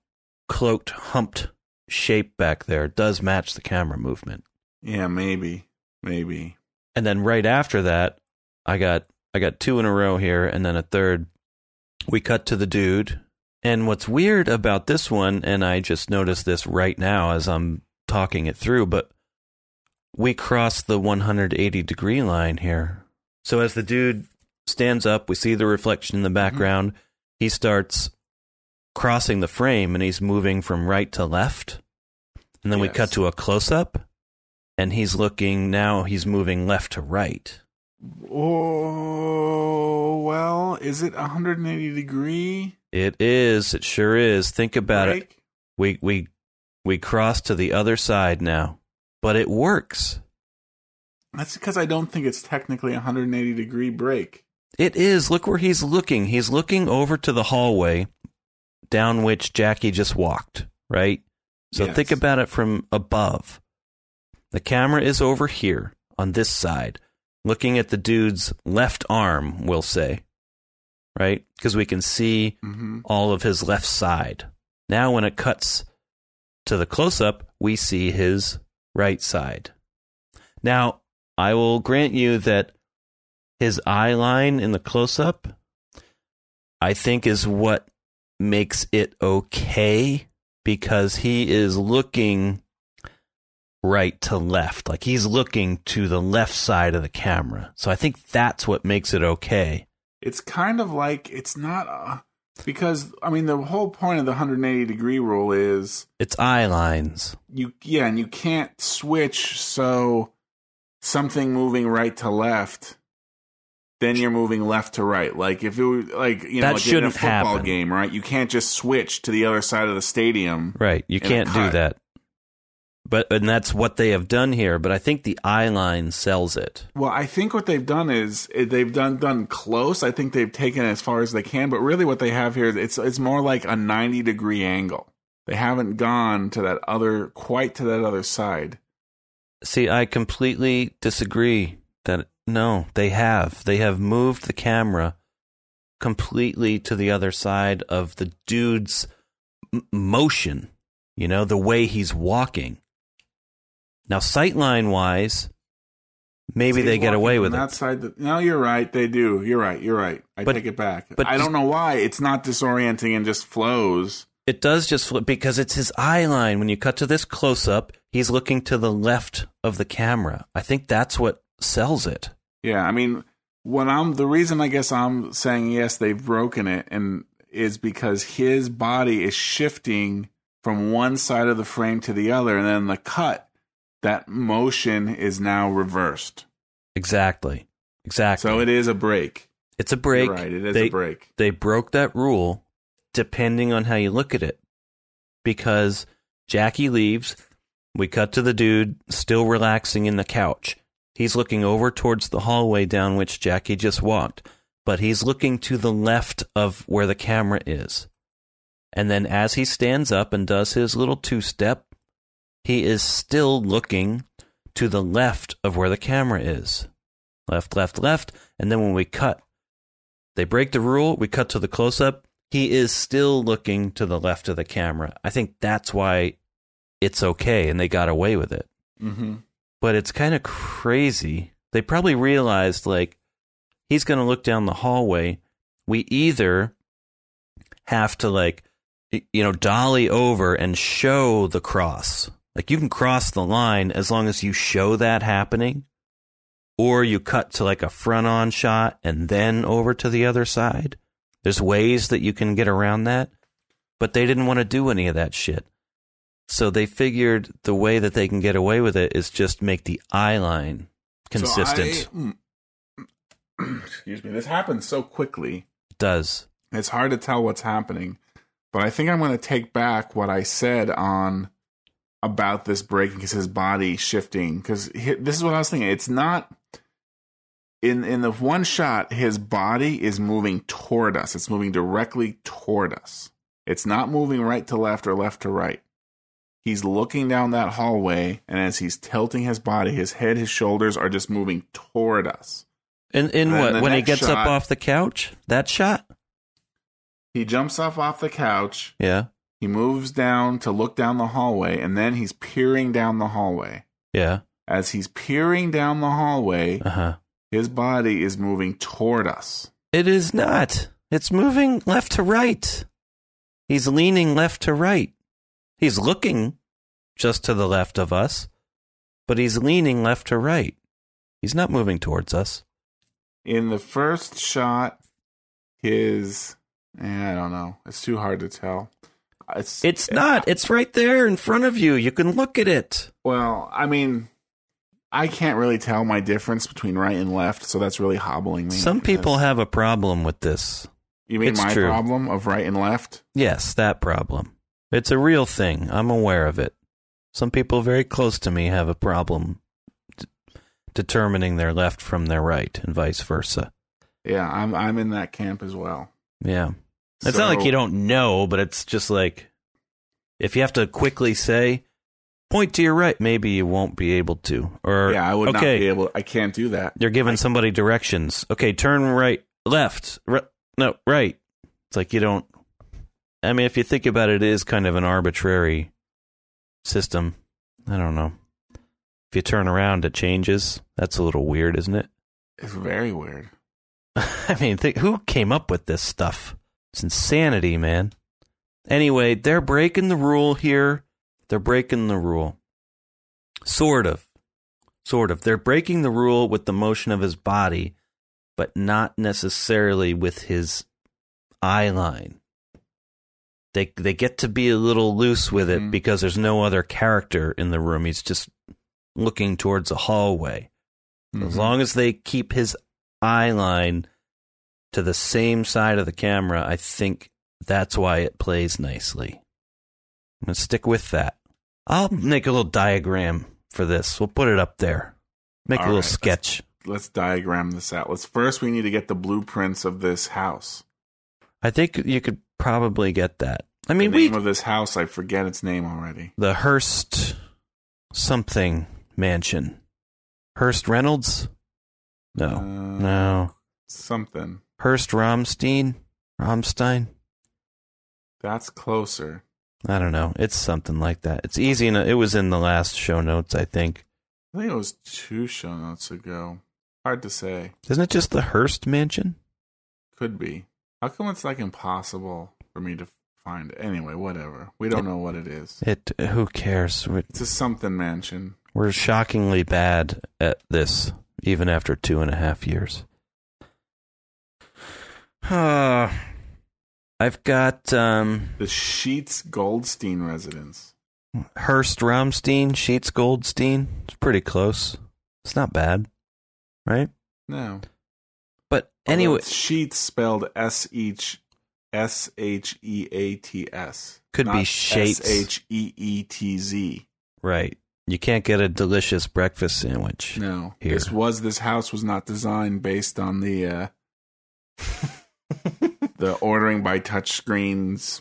cloaked, humped shape back there does match the camera movement. yeah, maybe, maybe. And then right after that, I got I got two in a row here, and then a third. We cut to the dude, and what's weird about this one, and I just noticed this right now as I'm talking it through, but we crossed the 180 degree line here. So as the dude stands up, we see the reflection in the mm-hmm. background. He starts crossing the frame, and he's moving from right to left. And then we cut to a close up, and he's looking now. He's moving left to right. Oh well, is it 180 degree? It is. It sure is. Think about it. We we we cross to the other side now, but it works. That's because I don't think it's technically a 180 degree break. It is. Look where he's looking. He's looking over to the hallway down which Jackie just walked. Right. So Yes. think about it from above. The camera is over here on this side, looking at the dude's left arm. We'll say, right, because we can see Mm-hmm. all of his left side. Now, when it cuts to the close up, we see his right side. Now, I will grant you that his eye line in the close up, I think, is what makes it okay because he is looking right to left. Like he's looking to the left side of the camera. So I think that's what makes it okay. It's kind of like it's not uh, because I mean the whole point of the 180 degree rule is It's eye lines. you yeah, and you can't switch so something moving right to left then you're moving left to right. Like if it was like you know, That like in a football happen. game, right? You can't just switch to the other side of the stadium. Right. You can't do that. But and that's what they have done here, but I think the eye line sells it. Well, I think what they've done is eh, they've done done close. I think they've taken it as far as they can, but really what they have here is it's it's more like a 90 degree angle. They haven't gone to that other quite to that other side. See, I completely disagree that no, they have. They have moved the camera completely to the other side of the dude's m- motion, you know, the way he's walking. Now, sightline wise, maybe So they get away with that it. side. that- no, you're right. They do. You're right. You're right. I But- take it back. but I don't know why it's not disorienting and just flows. It does just flip because it's his eye line. When you cut to this close up, he's looking to the left of the camera. I think that's what sells it. Yeah, I mean, when I'm the reason I guess I'm saying yes, they've broken it, and is because his body is shifting from one side of the frame to the other, and then the cut, that motion is now reversed. Exactly. Exactly. So it is a break. it's a break. You're right, it is they, a break. They broke that rule depending on how you look at it. Because Jackie leaves, we cut to the dude still relaxing in the couch. He's looking over towards the hallway down which Jackie just walked, but he's looking to the left of where the camera is. And then as he stands up and does his little two step, he is still looking to the left of where the camera is. Left, left, left. And then when we cut, they break the rule. We cut to the close up. He is still looking to the left of the camera. I think that's why it's okay and they got away with it. Mm-hmm. But it's kind of crazy. They probably realized, like, he's going to look down the hallway. We either have to, like, you know, dolly over and show the cross. Like, you can cross the line as long as you show that happening. Or you cut to, like, a front on shot and then over to the other side. There's ways that you can get around that. But they didn't want to do any of that shit. So they figured the way that they can get away with it is just make the eye line consistent. So I- mm, excuse me. This happens so quickly. It does. It's hard to tell what's happening. But I think I'm going to take back what I said on about this breaking because his body shifting. Because this is what I was thinking. It's not in in the one shot. His body is moving toward us. It's moving directly toward us. It's not moving right to left or left to right. He's looking down that hallway, and as he's tilting his body, his head, his shoulders are just moving toward us. In in And what? When he gets up off the couch? That shot? He jumps off off the couch. Yeah. He moves down to look down the hallway, and then he's peering down the hallway. Yeah. As he's peering down the hallway, Uh huh. his body is moving toward us. It is not. It's moving left to right. He's leaning left to right. He's looking just to the left of us, but he's leaning left to right. He's not moving towards us. In the first shot, his. eh, I don't know. It's too hard to tell. It's, It's not. It's right there in front of you. You can look at it. Well, I mean, I can't really tell my difference between right and left, so that's really hobbling me. Some people have a problem with this. You mean it's my true. problem of right and left? Yes, that problem. It's a real thing. I'm aware of it. Some people very close to me have a problem d- determining their left from their right and vice versa. Yeah, I'm. I'm in that camp as well. Yeah. It's not like you don't know, but it's just like if you have to quickly say, point to your right, maybe you won't be able to. Or, Yeah, I would not be able. I can't do that. you're giving somebody directions. Okay, turn right, left, no, right. It's like you don't. I mean, if you think about it, it is kind of an arbitrary system. I don't know. If you turn around, it changes. That's a little weird, isn't it? It's very weird. I mean, think, who came up with this stuff? It's insanity, man. Anyway, they're breaking the rule here. They're breaking the rule. Sort of. Sort of. They're breaking the rule with the motion of his body, but not necessarily with his eye line. They they get to be a little loose with it Mhm. because there's no other character in the room. He's just looking towards a hallway. As Mhm. long as they keep his eye line to the same side of the camera, I think that's why it plays nicely. I'm to stick with that. I'll make a little diagram for this. We'll put it up there. Make a little right, let's- sketch. Let's diagram this out. Let's first we need to get the blueprints of this house. I think you could probably get that. I mean, the we name of this house, I forget its name already. the Hearst something mansion. Hearst Reynolds? No. Uh, no. Something. Hearst Romstein? Romstein? That's closer. I don't know. It's something like that. It's easy. enough. It was in the last show notes, I think. I think it was two show notes ago. Hard to say. Isn't it just the Hearst mansion? Could be. How come it's like impossible for me to find it? Anyway, whatever. We don't know what it is. It. Who cares? It's a something mansion. we're shockingly bad at this, even after two and a half years. Uh, I've got um, The Sheats Goldstein residence. Hearst Romstein, Sheats Goldstein. It's pretty close. It's not bad, right? No. Anyway, it's Sheats spelled S H S H E A T S. Could be Shates. S H E E T Z. right. You can't get a delicious breakfast sandwich. No. Here. This was this house was not designed based on the uh the ordering by touchscreens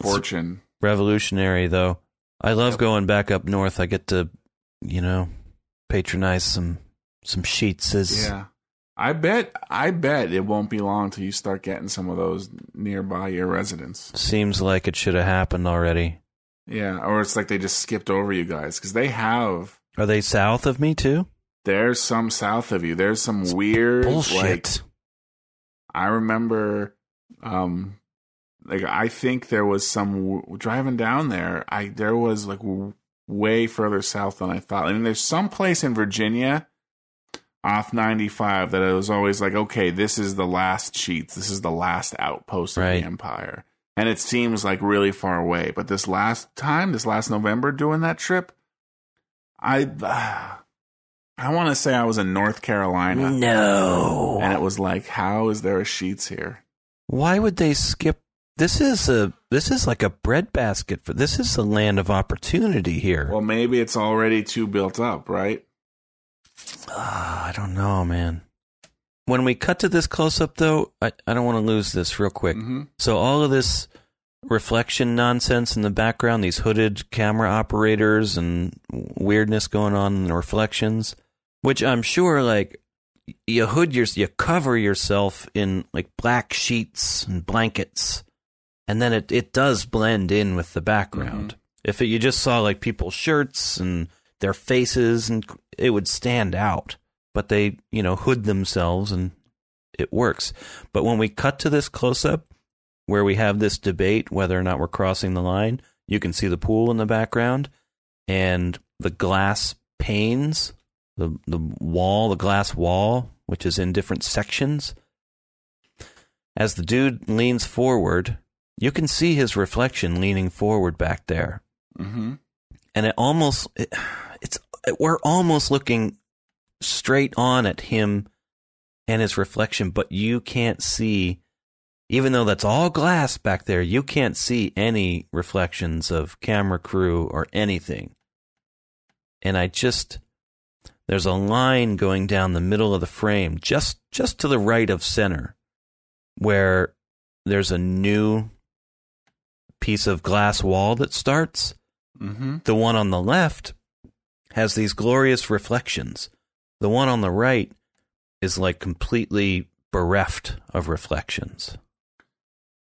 fortune. Revolutionary, though. I love going back up north. I get to, you know, patronize some some Sheetzes. Yeah. I bet I bet it won't be long till you start getting some of those nearby your residence. Seems like it should have happened already. Yeah, or it's like they just skipped over you guys because they have. Are they south of me too? There's some south of you. There's some weird Bullshit. like I remember um like I think there was some driving down there. I there was like w- way further south than I thought. I mean, there's some place in Virginia off 95 that I was always like, okay, this is the last Sheetz. This is the last outpost of Right. the empire. And it seems like really far away. But this last time, this last November doing that trip, I I want to say I was in North Carolina. no. And it was like, how is there a Sheetz here? Why would they skip? This is a this is like a breadbasket for this is the land of opportunity here. Well, maybe it's already too built up, right? Ah, I don't know, man. When we cut to this close up, though, I, I don't want to lose this real quick. Mhm. So, all of this reflection nonsense in the background, these hooded camera operators and weirdness going on in the reflections, which I'm sure, like, you hood your, you cover yourself in like black sheets and blankets, and then it, it does blend in with the background. If it, you just saw like people's shirts and their faces, and it would stand out. But they, you know, hood themselves, and it works. But when we cut to this close up, where we have this debate whether or not we're crossing the line, you can see the pool in the background and the glass panes, the the wall, the glass wall, which is in different sections. As the dude leans forward, you can see his reflection leaning forward back there Mm-hmm. and it almost it, we're almost looking straight on at him and his reflection but you can't see even though that's all glass back there you can't see any reflections of camera crew or anything and i just there's a line going down the middle of the frame just just to the right of center where there's a new piece of glass wall that starts Mm-hmm. the one on the left has these glorious reflections. The one on the right is like completely bereft of reflections.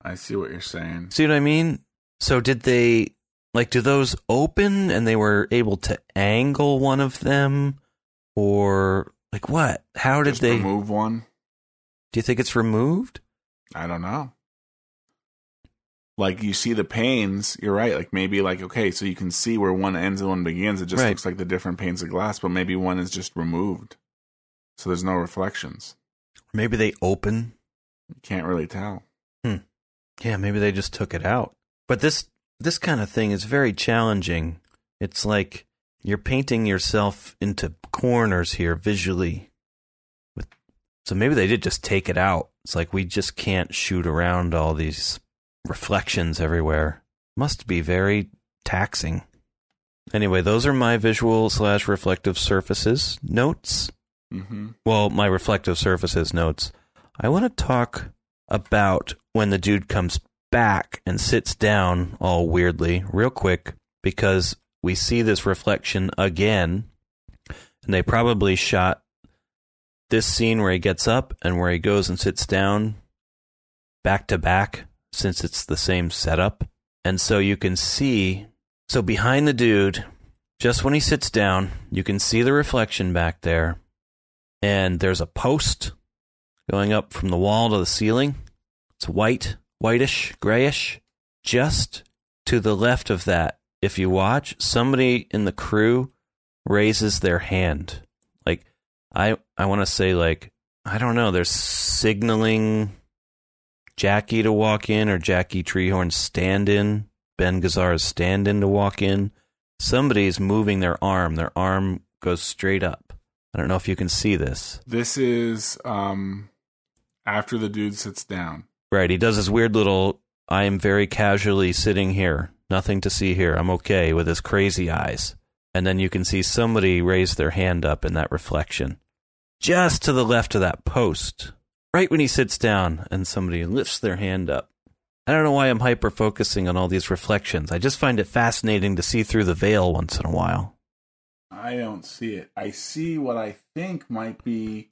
I see what you're saying. See what I mean? So did they like do those open and they were able to angle one of them or like what? How did Just they remove one? Do you think it's removed? I don't know. Like you see the panes, you're right. Like maybe like okay, so you can see where one ends and one begins. It just Right. looks like the different panes of glass, but maybe one is just removed, so there's no reflections. Maybe they open You can't really tell. Hmm. Yeah, maybe they just took it out. But this this kind of thing is very challenging. It's like you're painting yourself into corners here visually with So maybe they did just take it out. It's like we just can't shoot around all these reflections everywhere. Must be very taxing. Anyway, those are my visual slash reflective surfaces notes. Mm-hmm. Well, my reflective surfaces notes. I want to talk about when the dude comes back and sits down all weirdly, real quick, because we see this reflection again. And they probably shot this scene where he gets up and where he goes and sits down back to back since it's the same setup. And so you can see, so behind the dude, just when he sits down, you can see the reflection back there. And there's a post going up from the wall to the ceiling. It's white, whitish, grayish. Just to the left of that, if you watch, somebody in the crew raises their hand. Like I I want to say like I don't know, they're signaling Jackie to walk in or Jackie Treehorn's stand in, Ben Gazzara's stand in to walk in. Somebody's moving their arm. Their arm goes straight up. I don't know if you can see this. This is um after the dude sits down. Right. He does his weird little, I am very casually sitting here. Nothing to see here. I'm okay with his crazy eyes. And then you can see somebody raise their hand up in that reflection. Just to the left of that post. Right when he sits down and somebody lifts their hand up. I don't know why I'm hyper focusing on all these reflections. I just find it fascinating to see through the veil once in a while. I don't see it. I see what I think might be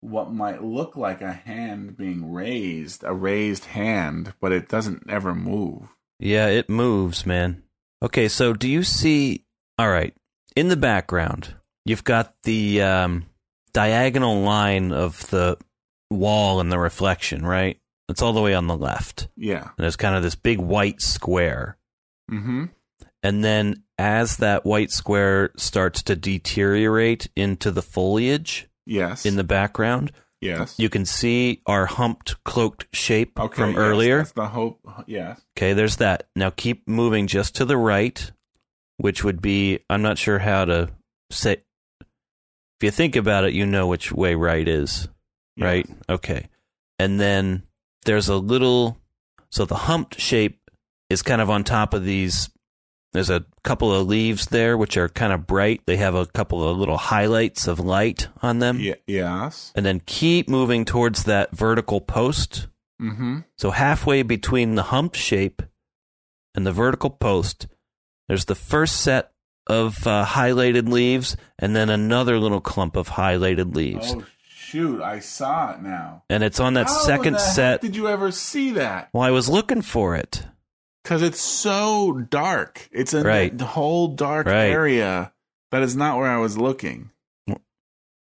what might look like a hand being raised, a raised hand, but it doesn't ever move. Yeah, it moves, man. Okay, so do you see? All right, in the background, you've got the um, diagonal line of the wall and the reflection, right? It's all the way on the left. Yeah. And there's kind of this big white square. Mm-hmm. And then as that white square starts to deteriorate into the foliage Yes. in the background, yes. you can see our humped, cloaked shape okay, from yes, earlier. That's the hope. Yes. Okay, there's that. Now keep moving just to the right, which would be I'm not sure how to say. If you think about it, you know which way right is, right? Okay. And then there's a little so the humped shape is kind of on top of these there's a couple of leaves there which are kind of bright. They have a couple of little highlights of light on them. Ye- yes. And then keep moving towards that vertical post Mm-hmm. so halfway between the hump shape and the vertical post, there's the first set of uh, highlighted leaves, and then another little clump of highlighted leaves. Oh shoot! I saw it now. And it's on that How second set. Did you ever see that? well, I was looking for it. Because it's so dark. It's in Right. the whole dark Right. area. That is not where I was looking.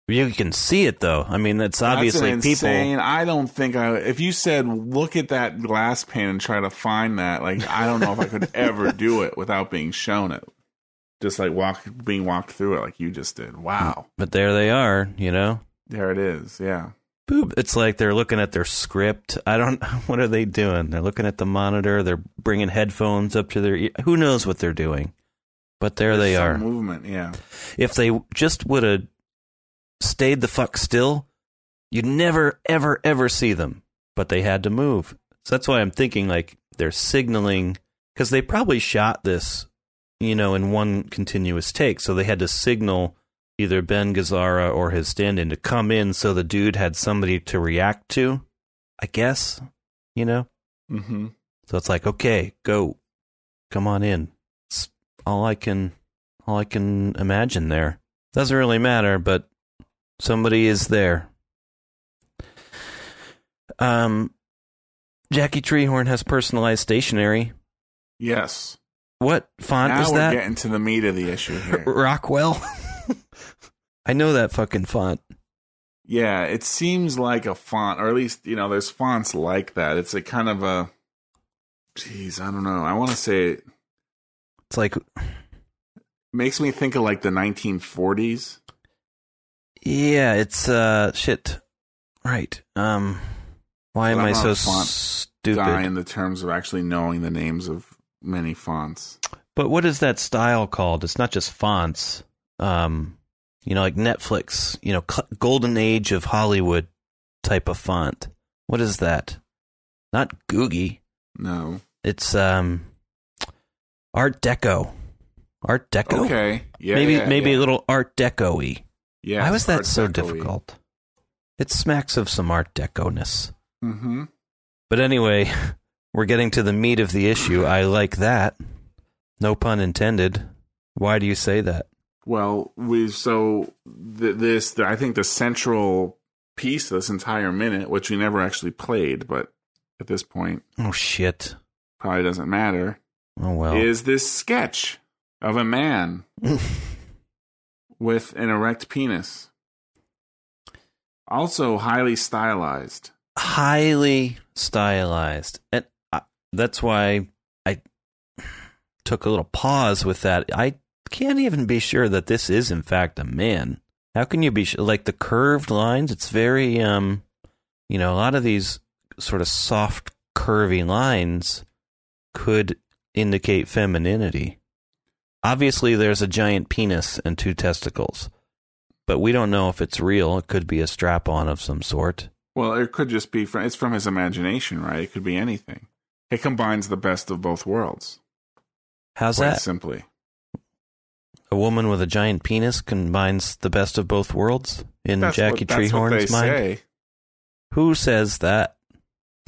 You can see it though. I mean, it's obviously That's people. insane. I don't think I. If you said look at that glass pane and try to find that, like I don't know if I could ever do it without being shown it. Just like walk, being walked through it, like you just did. Wow, But there they are, you know. There it is. Yeah, Boop. It's like they're looking at their script. I don't. What are they doing? They're looking at the monitor. They're bringing headphones up to their. ear. Who knows what they're doing? But there they There's are. movement. Yeah, if they just would have stayed the fuck still, you'd never, ever, ever see them. But they had to move. So that's why I'm thinking like they're signaling because they probably shot this, you know, in one continuous take. So they had to signal either Ben Gazzara or his stand in to come in so the dude had somebody to react to, I guess, you know? mm-hmm. So it's like, okay, go, come on in. It's all I can, all I can imagine there. Doesn't really matter, but somebody is there. Um, Jackie Treehorn has personalized stationery. yes. What font now is we're that? getting to the meat of the issue here. Rockwell. I know that fucking font. Yeah, it seems like a font, or at least you know, there's fonts like that. It's a kind of a, geez, I don't know. I want to say it It's like, makes me think of like the 1940s. yeah, it's uh, shit. Right. Um, why am But I'm I so font stupid? Guy in the terms of actually knowing the names of many fonts. But what is that style called? It's not just fonts. Um, you know, like Netflix. You know, golden age of Hollywood type of font. What is that? Not Googie. No. It's um Art Deco. Art Deco. Okay. Yeah. maybe yeah, maybe yeah. a little Art Deco-y. Yeah. Why was that so difficult? It smacks of some Art Deco-ness. Mm-hmm. But anyway, we're getting to the meat of the issue. I like that. No pun intended. Why do you say that? Well, we so th- this I think the central piece of this entire minute, which we never actually played, but at this point Oh shit. probably doesn't matter, Oh well. is this sketch of a man with an erect penis. Also highly stylized. highly stylized. And I, that's why I took a little pause with that. I can't even be sure that this is in fact a man. How can you be sure? Like the curved lines, it's very um you know, a lot of these sort of soft curvy lines could indicate femininity. Obviously there's a giant penis and two testicles. But we don't know if it's real. It could be a strap on of some sort. Well, it could just be from it's from his imagination, right? It could be anything. It combines the best of both worlds. How's Quite that? simply. A woman with a giant penis combines the best of both worlds in That's Jackie what, Treehorn's mind. say. Who says that?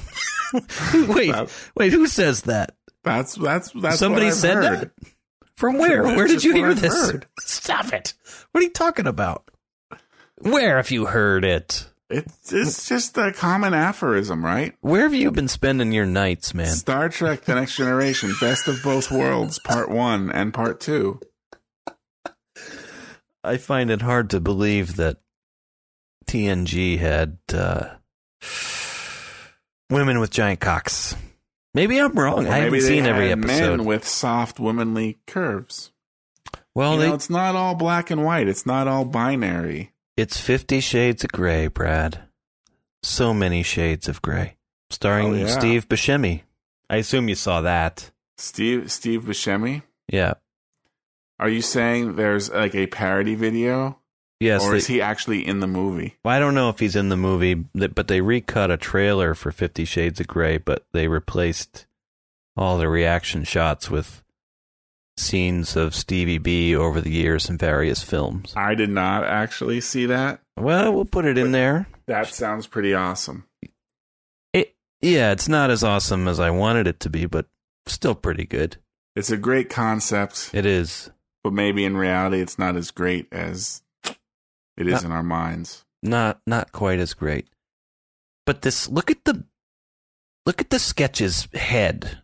wait, That- wait, who says that? That's that's that's Somebody said heard. that. From where? That's Where did you hear this? heard. Stop it. What are you talking about? Where have you heard it? It's it's just a common aphorism, right? Where have you been spending your nights, man? Star Trek: The Next Generation, Best of Both Worlds, Part One and Part Two. I find it hard to believe that TNG had uh, women with giant cocks. Maybe I'm wrong. Or I haven't seen every episode. Men with soft, womanly curves. well, they, know, it's not all black and white. It's not all binary. It's Fifty Shades of Grey, Brad. So many shades of gray. Starring Oh, yeah. Steve Buscemi. I assume you saw that. Steve Steve Buscemi. Yeah. Are you saying there's like a parody video, Yes. or they- is he actually in the movie? well, I don't know if he's in the movie, but they recut a trailer for Fifty Shades of Grey, but they replaced all the reaction shots with scenes of Stevie B over the years in various films. I did not actually see that. Well, we'll put it in there. That sounds pretty awesome. It, yeah, it's not as awesome as I wanted it to be, but still pretty good. It's a great concept, It is. But maybe in reality, it's not as great as it is Uh, in our minds. not not quite as great. But this look at the look at the sketch's head.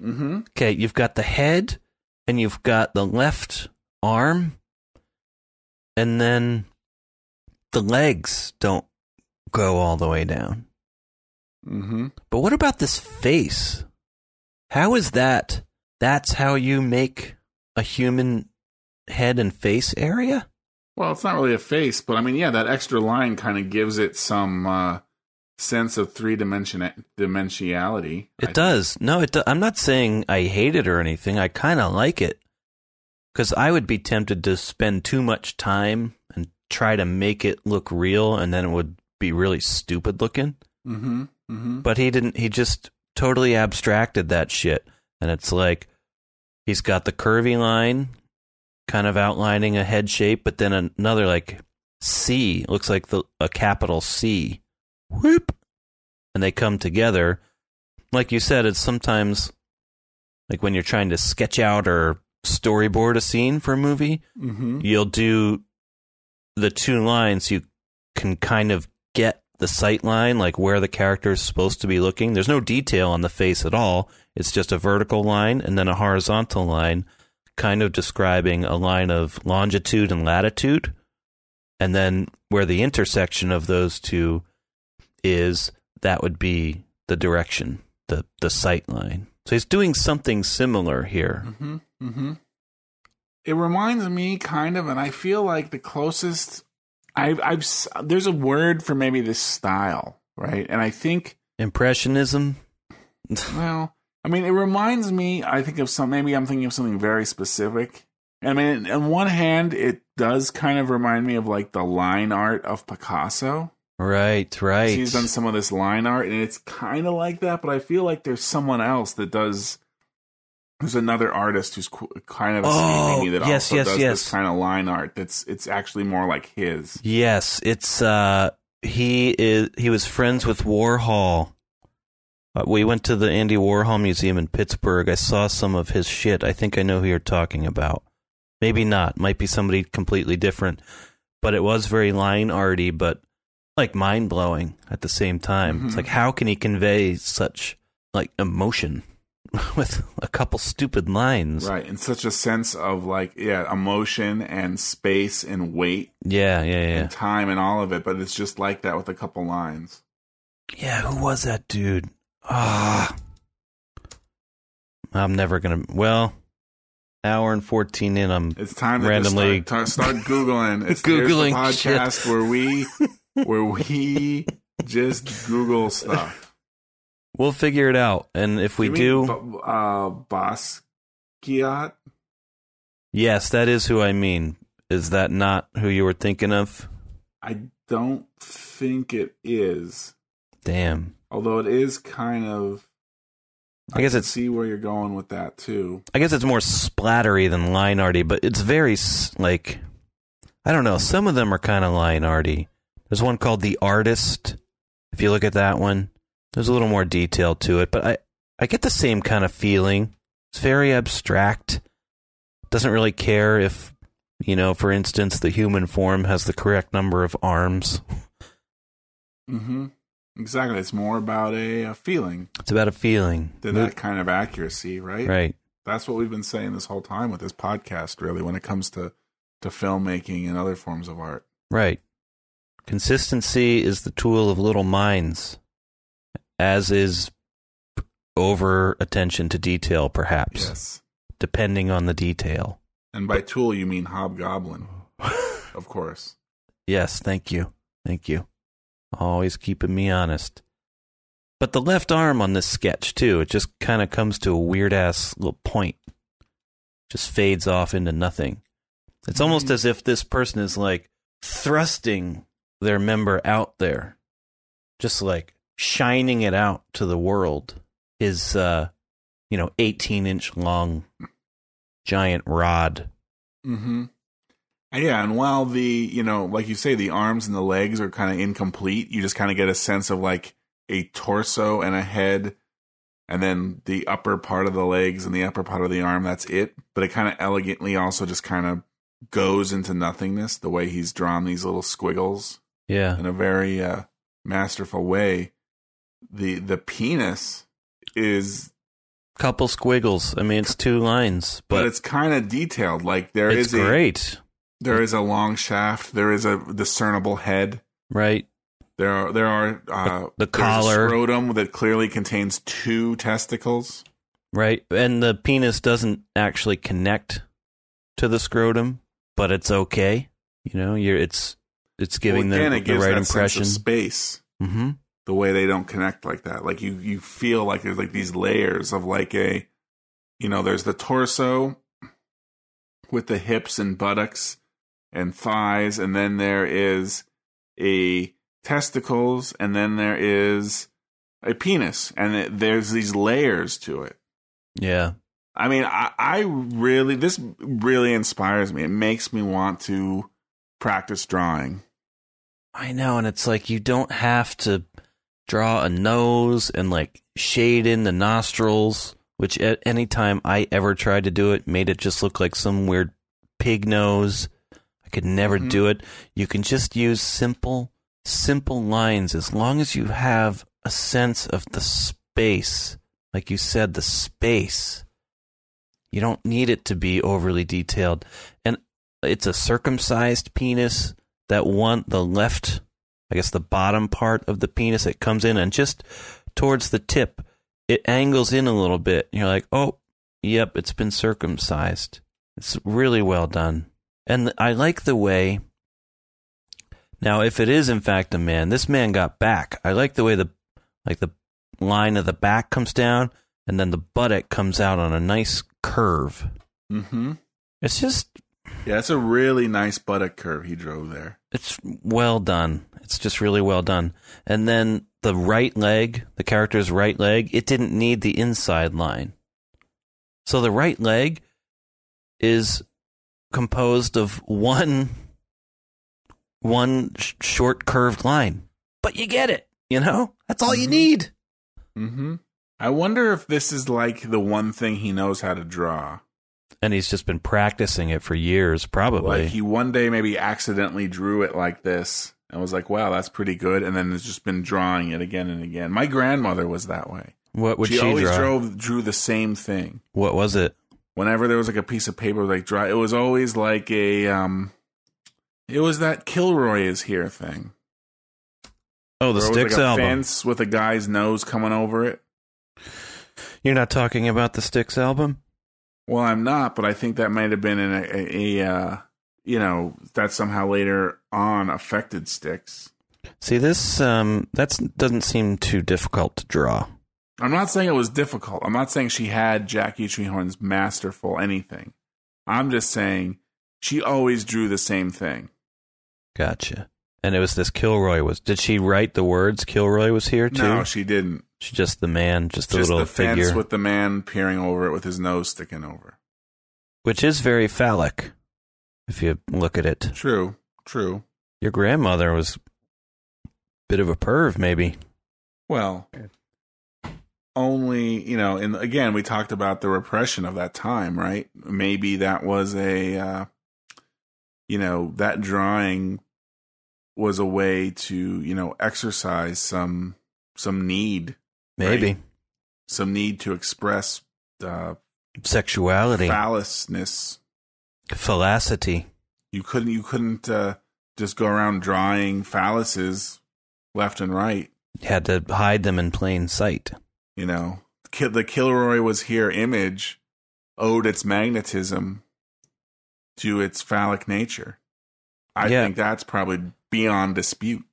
Mm-hmm. Okay, you've got the head and you've got the left arm and then the legs don't go all the way down. Mm-hmm. But what about this face? How is that? That's how you make a human head and face area? Well, it's not really a face, but I mean, yeah, that extra line kind of gives it some uh, sense of three dimension dimensionality. It I- does. No, it. Do- I'm not saying I hate it or anything. I kind of like it because I would be tempted to spend too much time and try to make it look real, and then it would be really stupid looking. Mm-hmm. Mm-hmm. But he didn't. He just totally abstracted that shit, and it's like he's got the curvy line, kind of outlining a head shape, but then another like C looks like the a capital C, whoop, and they come together. Like you said, it's sometimes like when you're trying to sketch out or storyboard a scene for a movie, Mm-hmm. you'll do the two lines you can kind of get the sight line like where the character is supposed to be looking. There's no detail on the face at all. It's just a vertical line and then a horizontal line kind of describing a line of longitude and latitude. And then where the intersection of those two is that would be the direction the the sight line. So he's doing something similar here. Mm-hmm. Mm-hmm. It reminds me kind of, and I feel like the closest I've, I've, there's a word for maybe this style, right? And I think, impressionism well, I mean, it reminds me, I think of some, maybe I'm thinking of something very specific. I mean, on one hand, it does kind of remind me of like the line art of Picasso, Right, right. He's done some of this line art, and it's kind of like that. But I feel like there's someone else that does. There's another artist who's kind of Oh, escaping me that yes, also yes, does yes. this kind of line art. That's it's actually more like his. Yes, it's uh he is he was friends with Warhol. Uh, we went to the Andy Warhol Museum in Pittsburgh. I saw some of his shit. I think I know who you're talking about. Maybe not. Might be somebody completely different. But it was very line arty, but like mind blowing at the same time. It's Mhm. like how can he convey such like emotion with a couple stupid lines? Right, and such a sense of like yeah, emotion and space and weight Yeah, yeah, yeah. and time and all of it. But it's just like that with a couple lines. Yeah, who was that dude? Ah, I'm never gonna. Well, hour and fourteen in. I'm It's time to Randomly- start, start googling. It's Googling the shit. podcast where we where we just Google stuff. We'll figure it out, and if we You do, mean uh, Basquiat. yes, that is who I mean. Is that not who you were thinking of? I don't think it is, Damn. although it is kind of. I guess can it's- see where you're going with that too. I guess it's more splattery than line arty, but it's very like I don't know. Some of them are kind of line arty. There's one called The Artist. If you look at that one, there's a little more detail to it, but I I get the same kind of feeling. It's very abstract. Doesn't really care if you know, for instance, the human form has the correct number of arms. Mm-hmm. Exactly. It's more about a, a feeling It's about a feeling. than that kind of accuracy, right? Right. That's what we've been saying this whole time with this podcast, really, when it comes to to filmmaking and other forms of art. Right. Consistency is the tool of little minds, as is over attention to detail, perhaps, Yes. depending on the detail. And by tool, you mean hobgoblin, of course. Yes, thank you. Thank you. Always keeping me honest. But the left arm on this sketch, too, it just kind of comes to a weird ass little point. Just fades off into nothing. It's almost Mhm. as if this person is like thrusting their member out there, just like shining it out to the world. His, uh, you know, 18 inch long giant rod. Mm-hmm. and Yeah, and while the you know, like you say, the arms and the legs are kind of incomplete, you just kind of get a sense of like a torso and a head, and then the upper part of the legs and the upper part of the arm. That's it. But it kind of elegantly also just kind of goes into nothingness. The way he's drawn these little squiggles Yeah. in a very uh, masterful way. The the penis is, Couple squiggles. I mean, it's two lines, but, but, it's kind of detailed. Like there is a great. there is a long shaft. There is a discernible head. Right. There are there are uh, The- the a collar. scrotum that clearly contains two testicles. Right. And the penis doesn't actually connect to the scrotum, but it's okay. You know, you're it's it's giving well, again, the, it the right impression. space. hmm The way they don't connect like that, like you you feel like there's like these layers of like a, you know, there's the torso with the hips and buttocks and thighs, and then there is a testicles, and then there is a penis, and it, there's these layers to it. Yeah. I mean, I, I really, this really inspires me. It makes me want to practice drawing. I know, and it's like you don't have to draw a nose and like shade in the nostrils, which at any time I ever tried to do it made it just look like some weird pig nose. I could never Mhm. do it. You can just use simple, simple lines as long as you have a sense of the space. Like you said, the space. You don't need it to be overly detailed. And it's a circumcised penis that one the left i guess the bottom part of the penis it comes in and just towards the tip it angles in a little bit you're like oh yep it's been circumcised it's really well done and i like the way now if it is in fact a man this man got back i like the way the like the line of the back comes down and then the buttock comes out on a nice curve Mm-hmm. it's just Yeah, it's a really nice buttock curve he drove there. It's well done. It's just really well done. And then the right leg, the character's right leg, it didn't need the inside line. So the right leg is composed of one one sh- short curved line. But you get it, you know? That's all you need. Mm-hmm. I wonder if this is like the one thing he knows how to draw. And he's just been practicing it for years, probably. Like he one day maybe accidentally drew it like this and was like, "Wow, that's pretty good," and then it's just been drawing it again and again. My grandmother was that way. what would she, she, always draw? drove drew the same thing. what was it? Whenever there was like a piece of paper like dry, it was always like a um, it was that Kilroy is here thing. Oh, the Styx like a album. fence with a guy's nose coming over it. You're not talking about the Styx album? Well, I'm not, but I think that might have been in a, a, a uh, you know, that somehow later on affected Styx. See, this um, that doesn't seem too difficult to draw. I'm not saying it was difficult. I'm not saying she had Jackie Treehorn's masterful anything. I'm just saying she always drew the same thing. Gotcha. And it was this Kilroy was. Did she write the words Kilroy was here too? No, she didn't. She's just the man, just a Just little the fence figure, with the man peering over it with his nose sticking over. which is very phallic. If you look at it, True, true. your grandmother was a bit of a perv, maybe. Well, only you know, and again, we talked about the repression of that time, right? Maybe that was a, uh, you know, that drawing was a way to you know exercise some some need, Maybe Right. some need to express uh, sexuality, phallusness. Phallacity. You couldn't you couldn't uh, just go around drawing phalluses left and right. You Had to hide them in plain sight. You know, the Kilroy was here image owed its magnetism to its phallic nature. I Yeah. think that's probably beyond dispute.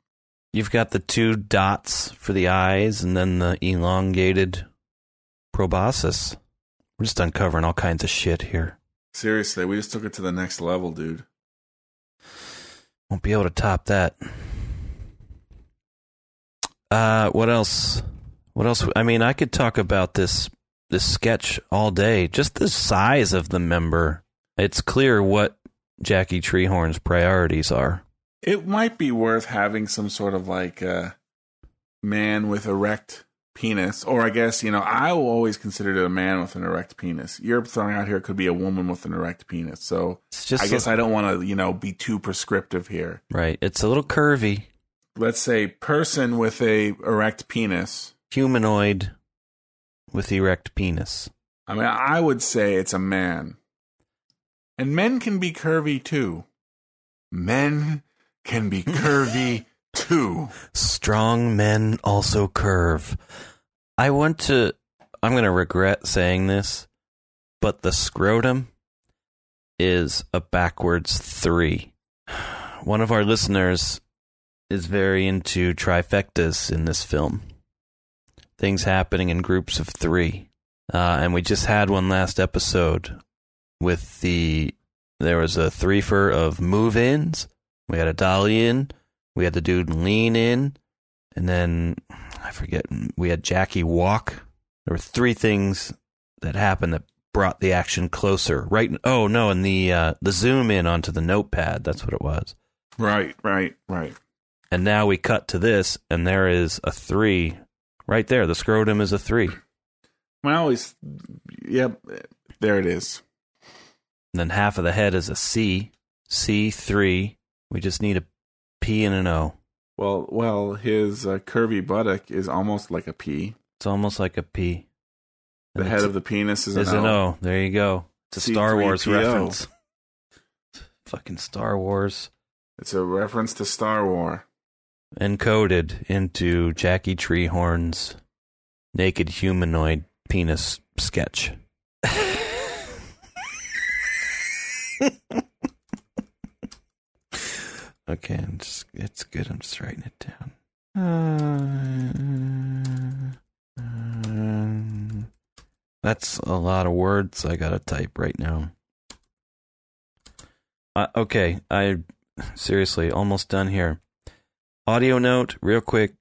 You've got the two dots for the eyes, and then the elongated proboscis. We're just uncovering all kinds of shit here. Seriously, we just took it to the next level, dude. Won't be able to top that. Uh, what else? What else? I mean, I could talk about this this sketch all day. Just the size of the member. It's clear what Jackie Treehorn's priorities are. It might be worth having some sort of like uh, man with erect penis, or I guess you know I will always consider it a man with an erect penis. You're throwing out here it could be a woman with an erect penis, so It's just I guess I don't want to you know be too prescriptive here. right. It's a little curvy, Let's say person with a erect penis. humanoid with erect penis. I mean, I would say it's a man, and men can be curvy too. Men can be curvy too. Strong men also curve. I want to. I'm going to regret saying this, but the scrotum is a backwards three. One of our listeners is very into trifectas in this film. Things happening in groups of three. Uh, and we just had one last episode with the. There was a threefer of move ins. We had a dolly in. We had the dude lean in, and then I forget. We had Jackie walk. There were three things that happened that brought the action closer. Right? Oh no, and the uh, the zoom in onto the notepad. That's what it was. Right, right, right. And now we cut to this, and there is a three right there. The scrotum is a three. I always, yep, there it is. And then half of the head is a C. C three. We just need a P and an O. Well, well, his uh, curvy buttock is almost like a P. It's almost like a P. The And head of the penis is, is an an O. O. There you go. It's a Star Wars reference. Fucking Star Wars It's a reference to Star Wars. encoded into Jackie Treehorn's naked humanoid penis sketch. okay, I'm just it's good. I'm just writing it down. Um, that's a lot of words I gotta type right now. uh, okay. I seriously almost done here. Audio note, real quick.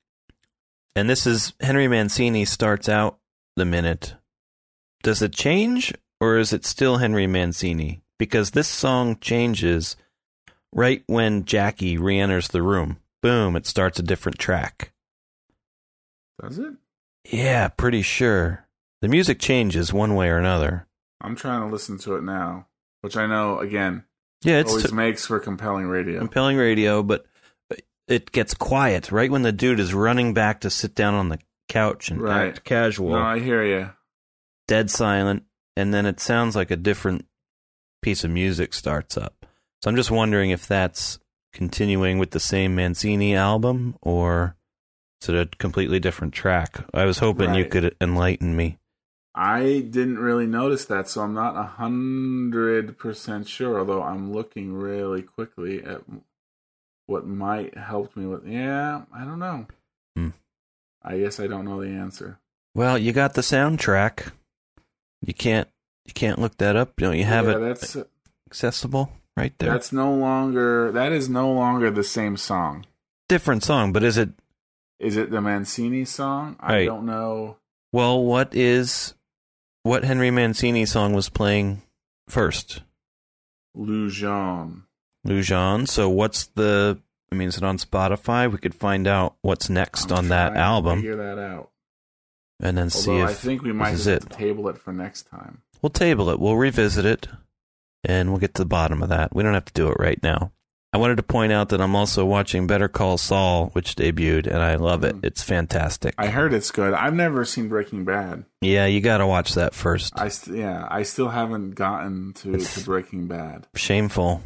And this is Henry Mancini starts out the minute. Does it change or is it still Henry Mancini? Because this song changes right when Jackie re enters the room. Boom, it starts a different track. Does it? Yeah, pretty sure. The music changes one way or another. I'm trying to listen to it now, which I know again Yeah, it's always t- makes for compelling radio. compelling radio, but it gets quiet right when the dude is running back to sit down on the couch and Right. act casual, No, I hear you. dead silent, and then it sounds like a different piece of music starts up. So I'm just wondering if that's continuing with the same Mancini album or is it a completely different track? I was hoping you could enlighten me. I didn't really notice that, so I'm not a hundred percent sure. Although I'm looking really quickly at what might help me with. Yeah, I don't know. Hmm. I guess I don't know the answer. Well, you got the soundtrack. You can't you can't look that up. Don't you have yeah, it That's accessible right there? that's no longer that is no longer the same song. different song, but is it Is it the Mancini song? I Right. don't know. well? What is what Henry Mancini song was playing first? Lujon. Lujon. So what's the? I mean, is it on Spotify? We could find out what's next I'm on that album, Figure that out. and then see if I think we might is just it. table it for next time. We'll table it. We'll revisit it, and we'll get to the bottom of that. We don't have to do it right now. I wanted to point out that I'm also watching Better Call Saul, which debuted, and I love it. Mm. It's fantastic. I heard it's good. I've never seen Breaking Bad. yeah, you got to watch that first. I st- yeah, I still haven't gotten to, to Breaking Bad. Shameful.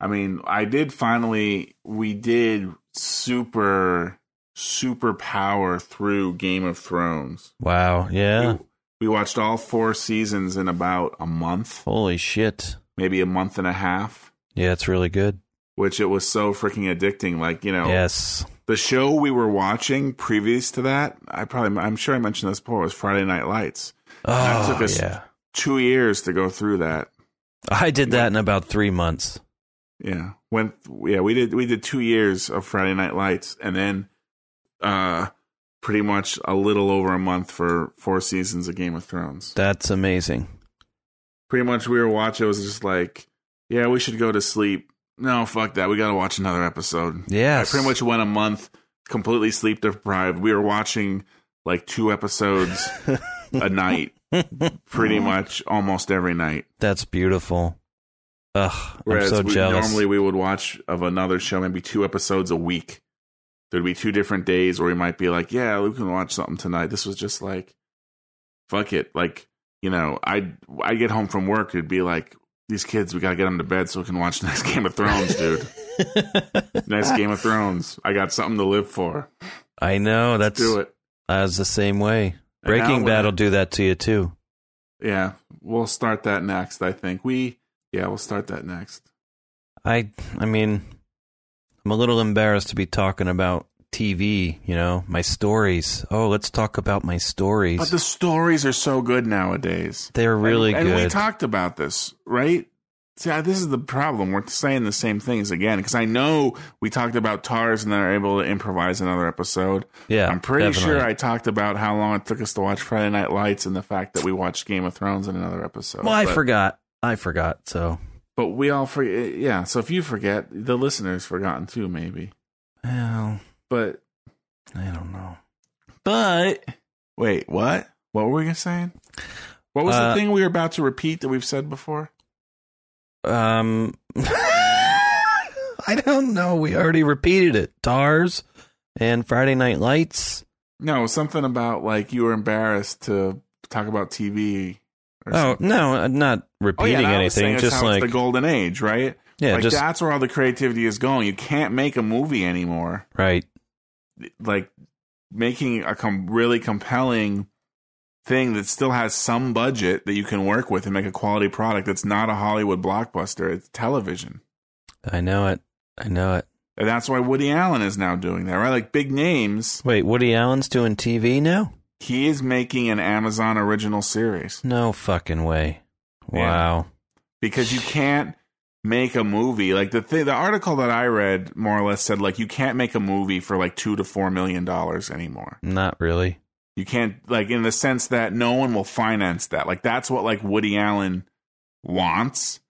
I mean, I did finally. We did super super power through Game of Thrones. Wow. Yeah. We, we watched all four seasons in about a month, Holy shit. Maybe a month and a half. Yeah, it's really good. Which it was so freaking addicting. Like you know, Yes. the show we were watching previous to that. I probably, I'm sure I mentioned this before. Was Friday Night Lights. Oh, took us- yeah. Two years to go through that. I did that in about three months. Yeah. Went yeah, we did we did 2 years of Friday Night Lights and then uh pretty much a little over a month for four seasons of Game of Thrones. That's amazing. Pretty much we were watching it was just like, yeah, we should go to sleep. No, fuck that. We got to watch another episode. Yeah, I pretty much went a month completely sleep deprived. We were watching like two episodes a night pretty much almost every night. That's beautiful. Ugh, Whereas I'm so we, jealous. normally we would watch of another show, maybe two episodes a week. There'd be two different days where we might be like, yeah, we can watch something tonight. This was just like, fuck it. Like, you know, I'd, I'd get home from work. It'd be like, these kids, we got to get them to bed so we can watch the next Game of Thrones, dude. next Game of Thrones. I got something to live for. I know. That's Do it. I was the same way. Breaking Bad'll do that to you too. Yeah, we'll start that next, I think. We, yeah, we'll start that next. I I mean, I'm a little embarrassed to be talking about TV. You know, my stories. Oh, let's talk about my stories. But the stories are so good nowadays. They're really and, good. And we talked about this, right? See, this is the problem. We're saying the same things again because I know we talked about TARS and then are able to improvise another episode. yeah, I'm pretty definitely. sure I talked about how long it took us to watch Friday Night Lights and the fact that we watched Game of Thrones in another episode. Well, I but, forgot. I forgot. So, But we all forget. Yeah. So if you forget, the listeners forgotten too, maybe. well, But I don't know. but wait, what? What were we saying? What was Uh, the thing we were about to repeat that we've said before? Um, I don't know. We already repeated it. Tars and Friday Night Lights. No, something about like you were embarrassed to talk about TV. Or Oh something. no, I'm not Oh, repeating was saying anything. Just like the golden age, right? yeah, like just that's where all the creativity is going. You can't make a movie anymore. right. Like making a com- really compelling thing that still has some budget that you can work with and make a quality product that's not a Hollywood blockbuster. It's television. I know it. I know it. And that's why Woody Allen is now doing that, right? Like big names. Wait, Woody Allen's doing TV now? He is making an Amazon original series No fucking way. Yeah. Wow. because you can't make a movie. Like the th- the article that I read more or less said like you can't make a movie for like 2 to 4 million dollars anymore. Not really. You can't like in the sense that no one will finance that. Like that's what like Woody Allen wants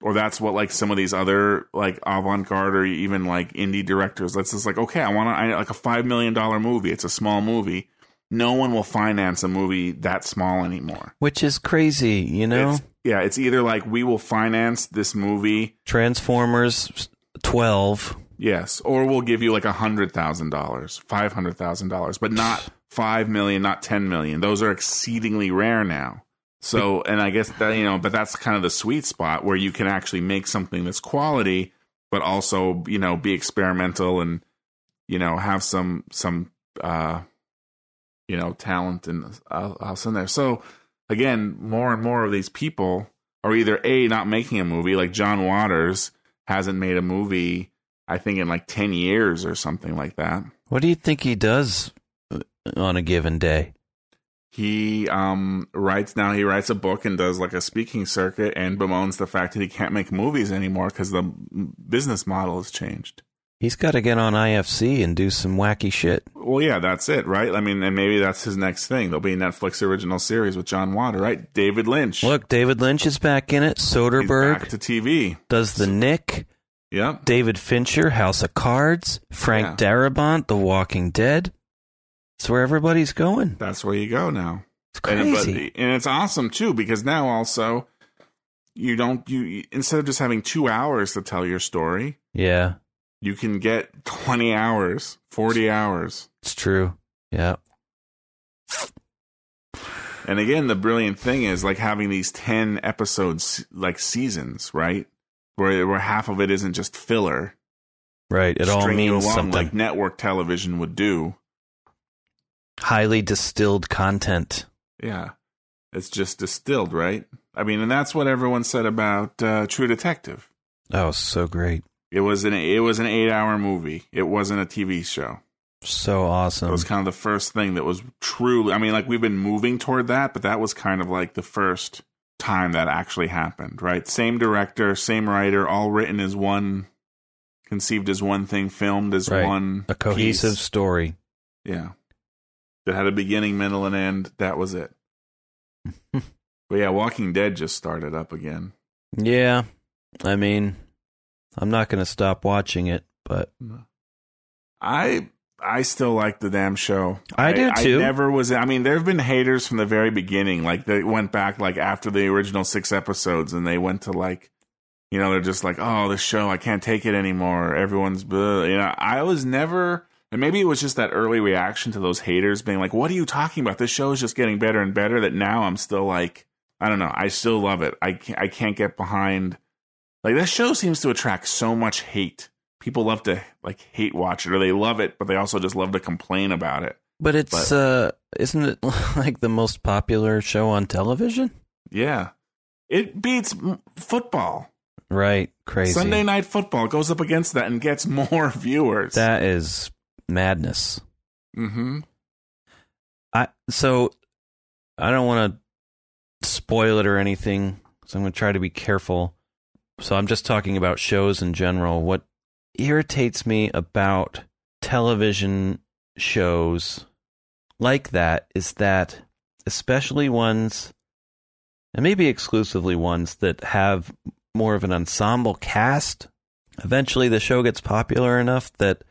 or that's what like some of these other like avant-garde or even like indie directors that's just like okay i want to like a five million dollar movie it's a small movie no one will finance a movie that small anymore Which is crazy, you know? it's, yeah it's either like we will finance this movie. Transformers 12. yes or we'll give you like a hundred thousand dollars five hundred thousand dollars but not five million not ten million. Those are exceedingly rare now. So and i guess that you know but that's kind of the sweet spot where you can actually make something that's quality but also you know be experimental and you know have some some uh you know talent and uh, else in there. So again more and more of these people are either a not making a movie like john waters hasn't made a movie i think in like 10 years or something like that What do you think he does uh, on a given day? he um writes now he writes a book and does like a speaking circuit and bemoans the fact that he can't make movies anymore because the business model has changed He's got to get on IFC and do some wacky shit. well yeah that's it right i mean and maybe that's his next thing there'll be a netflix original series with john water right david lynch Look, David Lynch is back in it. He's Soderbergh back to tv does the Knick. yep David Fincher, House of Cards. Frank Yeah. Darabont, The Walking Dead. It's where everybody's going. that's where you go now It's and, but, crazy. and it's awesome too because now also you don't you instead of just having two hours to tell your story yeah, you can get 20 hours 40 hours it's true. Yeah. And again, the brilliant thing is like having these 10 episodes, like seasons, right? Where, where half of it isn't just filler. Right. It all means along something. like network television would do. Highly distilled content. Yeah. It's just distilled, right? I mean, and that's what everyone said about uh, True Detective. Oh, so great. It was an it was an eight hour movie. It wasn't a TV show. So awesome. It was kind of the first thing that was truly. I mean, like we've been moving toward that, but that was kind of like the first time that actually happened, right? Same director, same writer, all written as one, conceived as one thing, filmed as Right. one. a cohesive piece. story. yeah. That had a beginning, middle, and end. That was it. but yeah, Walking Dead just started up again. Yeah. I mean, I'm not going to stop watching it, but I I still like the damn show. I do, too. I never was. I mean, there have been haters from the very beginning. Like they went back like after the original six episodes, and they went to like, you know, they're just like, oh, this show, I can't take it anymore. Everyone's, blah. you know, I was never. And maybe it was just that early reaction to those haters being like, "What are you talking about? This show is just getting better and better." That now I'm still like, I don't know. I still love it. I can't, I can't get behind. Like this show seems to attract so much hate. People love to like hate watch it, or they love it, but they also just love to complain about it. but it's uh isn't it like the most popular show on television? Yeah, it beats football. Right. Crazy. Sunday night football goes up against that and gets more viewers. That is madness. mm-hmm. I so I don't want to spoil it or anything, so I'm going to try to be careful. So I'm just talking about shows in general. What irritates me about television shows like that is that especially ones and maybe exclusively ones that have more of an ensemble cast eventually the show gets popular enough that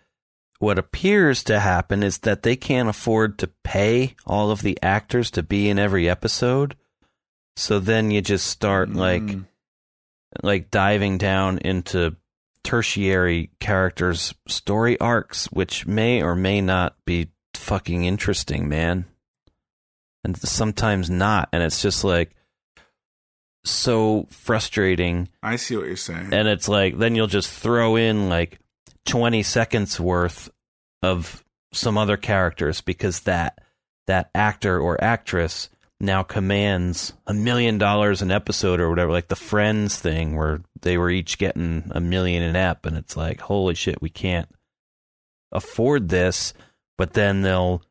what appears to happen is that they can't afford to pay all of the actors to be in every episode. So then you just start like Mm. like diving down into tertiary characters' story arcs, which may or may not be fucking interesting, man. And sometimes not. And it's just like so frustrating I see what you're saying. and it's like then you'll just throw in like 20 seconds worth of some other characters because that that actor or actress now commands a million dollars an episode or whatever like the friends thing where they were each getting a million an ep and it's like holy shit we can't afford this but then they'll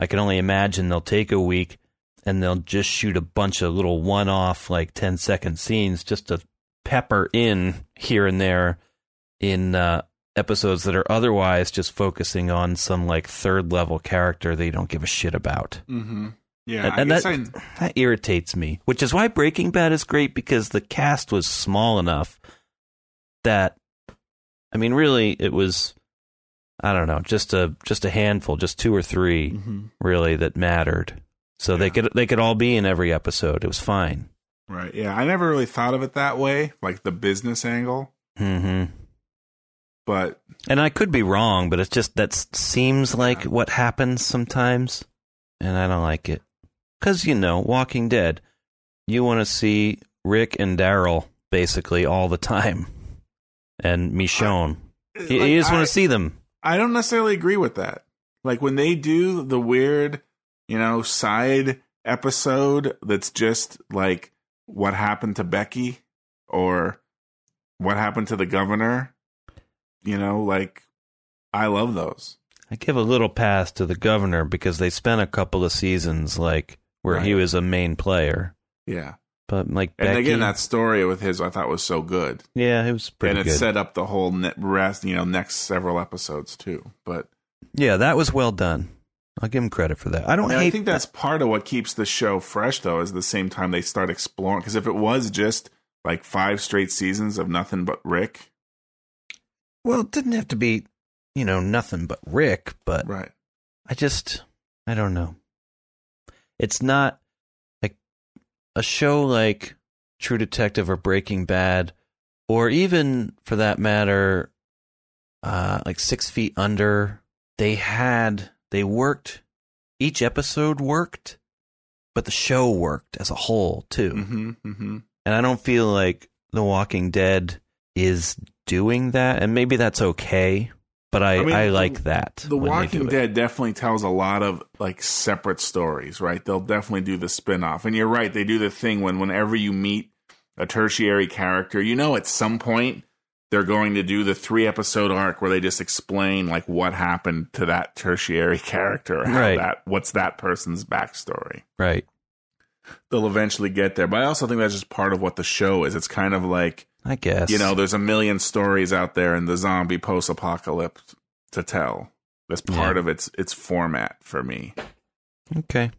i can only imagine they'll take a week and they'll just shoot a bunch of little one-off like 10 second scenes just to pepper in here and there in uh, episodes that are otherwise just focusing on some like third level character they don't give a shit about. Mm-hmm. Yeah, and and that, I, that irritates me, which is why Breaking Bad is great because the cast was small enough that, I mean, really, it was, I don't know, just a just a handful, just two or 3 Mhm. really that mattered. So they could they could all be in every episode. It was fine. right. Yeah, I never really thought of it that way, like the business angle. hmm But And I could be wrong, but it's just that seems like what happens sometimes, and I don't like it. Because you know, Walking Dead, you want to see Rick and Daryl basically all the time, and Michonne. You, like, you just want to see them. I don't necessarily agree with that. Like when they do the weird, you know, side episode that's just like what happened to Becky or what happened to the governor, you know, like I love those. I give a little pass to the governor because they spent a couple of seasons like where he was a main player, Yeah. but like And Becky, again, that story with his I thought was so good. yeah, it was pretty good. and it good. set up the whole rest, you know, next several episodes too. But yeah, that was well done. I'll give him credit for that. I don't And hate. I think that's part of what keeps the show fresh, though, is the same time they start exploring. Because if it was just like five straight seasons of nothing but Rick, well, it didn't have to be, you know, nothing but Rick, but right? I just, I don't know. It's not like a show like True Detective or Breaking Bad, or even for that matter, uh, like Six Feet Under. They had, they worked, each episode worked, but the show worked as a whole too. Mm-hmm. Mm-hmm. And I don't feel like The Walking Dead is doing that. And maybe that's okay, but I, I I, mean, the- like that. The Walking. Dead definitely tells a lot of like separate stories, right? They'll definitely do the spin off. And you're right, they do the thing when whenever you meet a tertiary character, you know at some point they're going to do the three episode arc where they just explain like what happened to that tertiary character, Right. that what's that person's backstory. Right. They'll eventually get there. But I also think that's just part of what the show is. It's kind of like I guess. you know, there's a million stories out there in the zombie post apocalypse to tell. That's part Yeah. of its its format for me. Okay.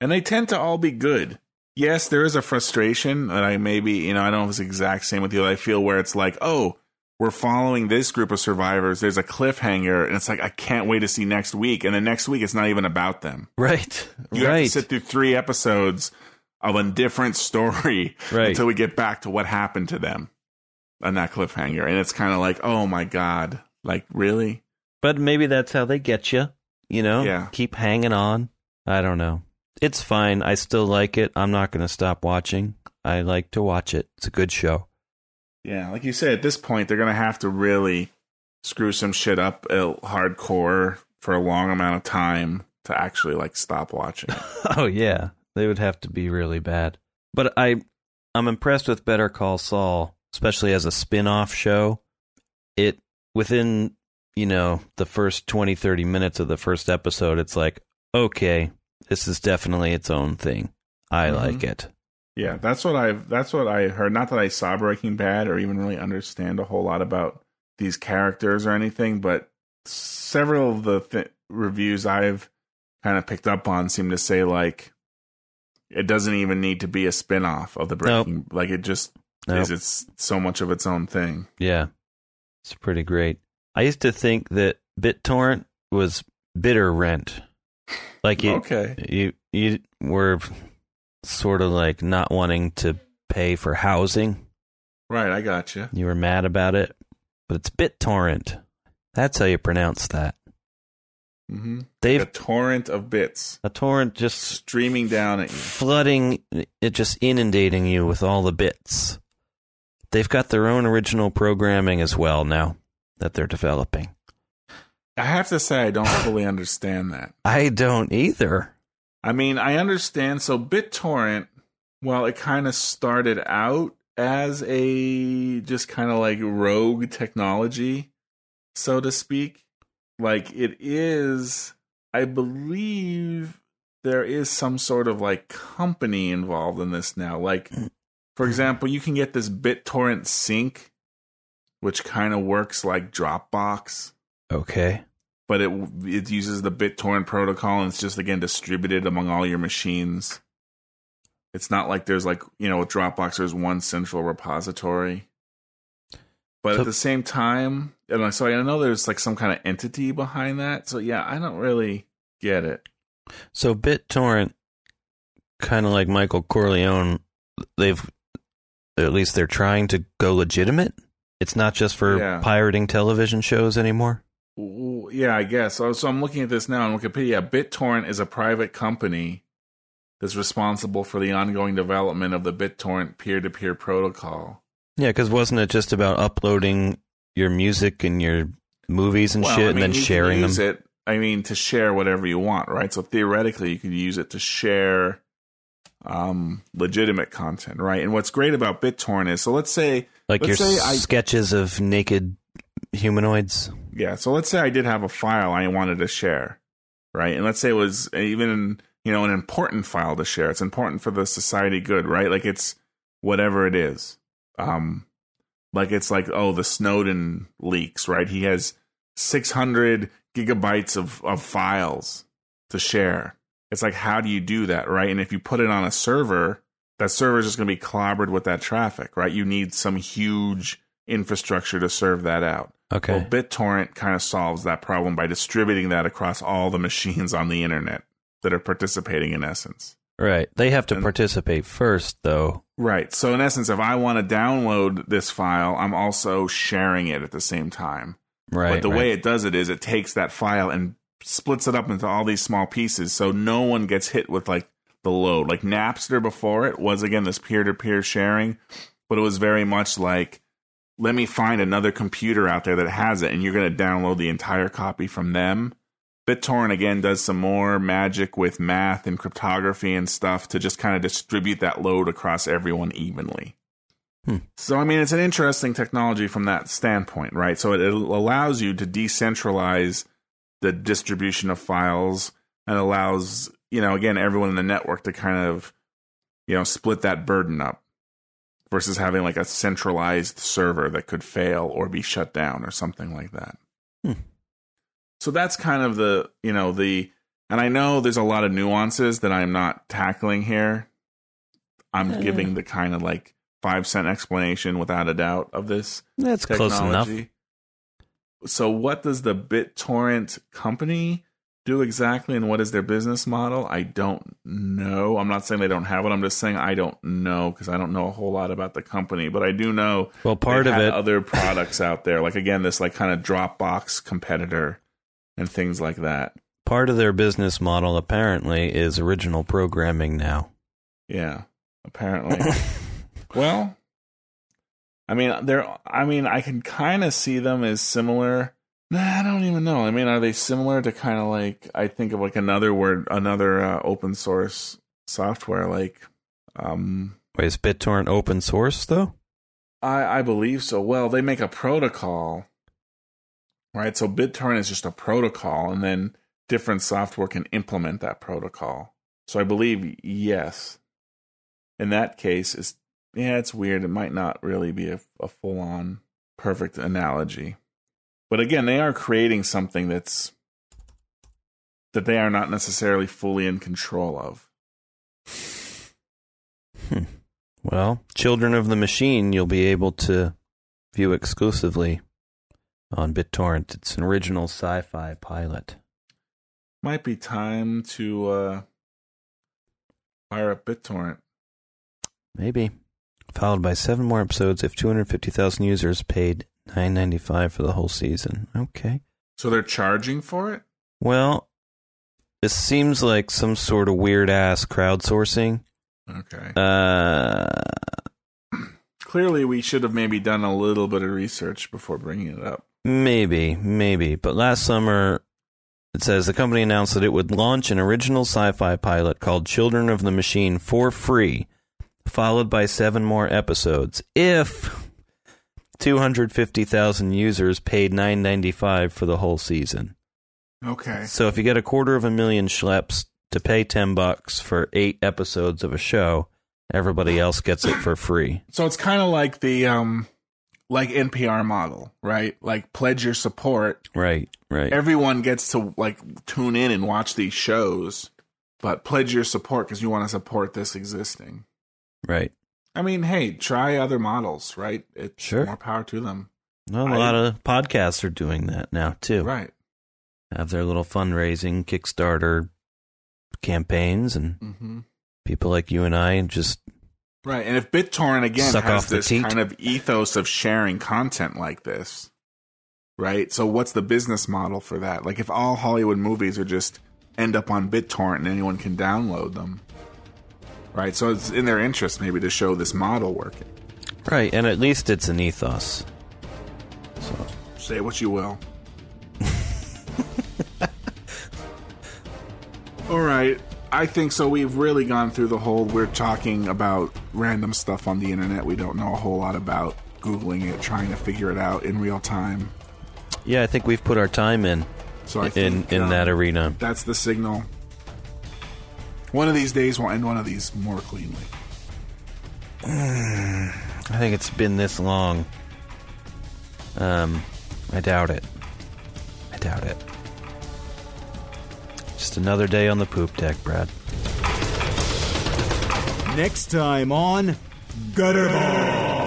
And they tend to all be good. Yes, there is a frustration that I maybe, you know, I don't know if it's the exact same with you. I feel where it's like, oh, we're following this group of survivors. There's a cliffhanger, and it's like I can't wait to see next week. And the next week, it's not even about them. Right. You have to sit through three episodes of a different story Right. until we get back to what happened to them on that cliffhanger. And it's kind of like, oh my god, like really? but maybe that's how they get you. You know. Yeah. Keep hanging on. I don't know. It's fine. I still like it. I'm not going to stop watching. I like to watch it. It's a good show. Yeah, like you said, at this point, they're gonna have to really screw some shit up uh, hardcore for a long amount of time to actually like stop watching. Oh yeah, they would have to be really bad. But I, I'm impressed with Better Call Saul, especially as a spin-off show. It within you know the first 20, 30 minutes of the first episode, it's like okay, this is definitely its own thing. I Mhm. like it. yeah, that's what I've that's what I heard. Not that I saw Breaking Bad or even really understand a whole lot about these characters or anything, but several of the th- reviews I've kind of picked up on seem to say like it doesn't even need to be a spin-off of the Nope. Breaking like it just Nope. is it's so much of its own thing. Yeah, it's pretty great. I used to think that BitTorrent was bitter rent, like you, Okay. you you were sort of like not wanting to pay for housing. Right, I got you. You were mad about it, but it's BitTorrent. That's how you pronounce that. Mm-hmm. They've a torrent of bits a torrent just streaming down at you. flooding it, just inundating you with all the bits. They've got their own original programming as well now that they're developing. I have to say, I don't fully understand that. I don't either. I mean, I understand. So BitTorrent, well, it kind of started out as a just kind of like rogue technology, so to speak. Like it is, I believe there is some sort of like company involved in this now. Like mm. For example, you can get this BitTorrent sync, which kind of works like Dropbox, Okay. but it it uses the BitTorrent protocol and it's just again distributed among all your machines. It's not like there's like you know with Dropbox there's one central repository. But So- at the same time, and so I know there's like some kind of entity behind that. So yeah, I don't really get it. So BitTorrent, kind of like Michael Corleone, they've at least they're trying to go legitimate. It's not just for Yeah. pirating television shows anymore. Yeah, I guess. So, so I'm looking at this now on Wikipedia. BitTorrent is a private company that's responsible for the ongoing development of the BitTorrent peer-to-peer protocol. Yeah, because wasn't it just about uploading your music and your movies and Well, shit, I and then sharing them? It, I mean, to share whatever you want, right? So theoretically, you could use it to share um, legitimate content, right? And what's great about BitTorrent is, so let's say, like your let's say I- sketches of naked humanoids. yeah, so let's say I did have a file I wanted to share, right? And let's say it was even, you know, an important file to share. It's important for the society good, right? Like it's whatever it is. Um, like it's like, oh, the Snowden leaks, right? He has 600 gigabytes of, of files to share. It's like, how do you do that, right? And if you put it on a server, that server is just going to be clobbered with that traffic, right? You need some huge infrastructure to serve that out. Okay. Well, BitTorrent kind of solves that problem by distributing that across all the machines on the internet that are participating in essence. right. They have to and- participate first, though. Right. So in essence, if I want to download this file, I'm also sharing it at the same time. Right. but the right. way it does it is it takes that file and splits it up into all these small pieces so no one gets hit with like the load. Like Napster before it was again this peer to peer sharing, but it was very much like let me find another computer out there that has it and you're going to download the entire copy from them. BitTorrent again does some more magic with math and cryptography and stuff to just kind of distribute that load across everyone evenly. Hmm. So, I mean, it's an interesting technology from that standpoint, right? So, it, it allows you to decentralize the distribution of files and allows, you know, again, everyone in the network to kind of, you know, split that burden up versus having like a centralized server that could fail or be shut down or something like that. Hmm. So, that's kind of the, you know, the, and I know there's a lot of nuances that I'm not tackling here. I'm giving the kind of like five cent explanation without a doubt of this That's close enough. So, what does the BitTorrent company do exactly, and what is their business model? I don't know. I'm not saying they don't have it. I'm just saying I don't know because I don't know a whole lot about the company. But I do know Well, part of it, other products out there, like again, this like kind of Dropbox competitor and things like that. part of their business model apparently is original programming now. Yeah, apparently. Well, I mean, they're. I mean, I can kind of see them as similar. Nah, I don't even know. I mean, are they similar to kind of like I think of like another word, another uh, open source software, like um, Wait, is BitTorrent open source though? I I believe so. Well, they make a protocol, right? So BitTorrent is just a protocol, and then different software can implement that protocol. So I believe yes. In that case, is yeah, it's weird. It might not really be a, a full on perfect analogy, but again, they are creating something that's that they are not necessarily fully in control of. Well, Children of the Machine, you'll be able to view exclusively on BitTorrent. It's an original sci-fi pilot. Might be time to uh, fire up BitTorrent. Maybe. Followed by seven more episodes if 250,000 users paid 9.95 for the whole season. Okay. So they're charging for it? Well, this seems like some sort of weird ass crowdsourcing. Okay. Uh, Clearly, we should have maybe done a little bit of research before bringing it up. maybe, maybe. But last summer, it says the company announced that it would launch an original sci-fi pilot called Children of the Machine for free, followed by seven more episodes if 250,000 users paid 9.95 for the whole season. Okay. So if you get a quarter of a million schleps to pay 10 bucks for 8 episodes of a show, Everybody else gets it for free. So it's kind of like the um like NPR model, right? Like pledge your support. Right, right. Everyone gets to like tune in and watch these shows, but pledge your support because you want to support this existing. Right. I mean, hey, try other models, right? It's Sure. more power to them. Well, a I- lot of podcasts are doing that now too. Right. Have their little fundraising Kickstarter campaigns, and hmm people like you and I just Right. And if BitTorrent again Suck has off this kind of ethos of sharing content like this, right? So what's the business model for that? Like if all Hollywood movies are just end up on BitTorrent and anyone can download them. Right? So it's in their interest maybe to show this model working. right, and at least it's an ethos. Say what you will. All right. I think so. We've really gone through the whole. We're talking about random stuff on the internet we don't know a whole lot about, Googling it, trying to figure it out in real time. Yeah, I think we've put our time in So I in in um, that arena. That's the signal. One of these days, we'll end one of these more cleanly. I think it's been this long. Um, I doubt it. I doubt it. Just another day on the poop deck, Brad. Next time on Gutterball.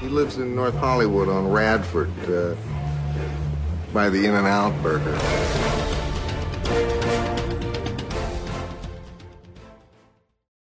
He lives in North Hollywood on Radford, uh, by the In-N-Out Burger.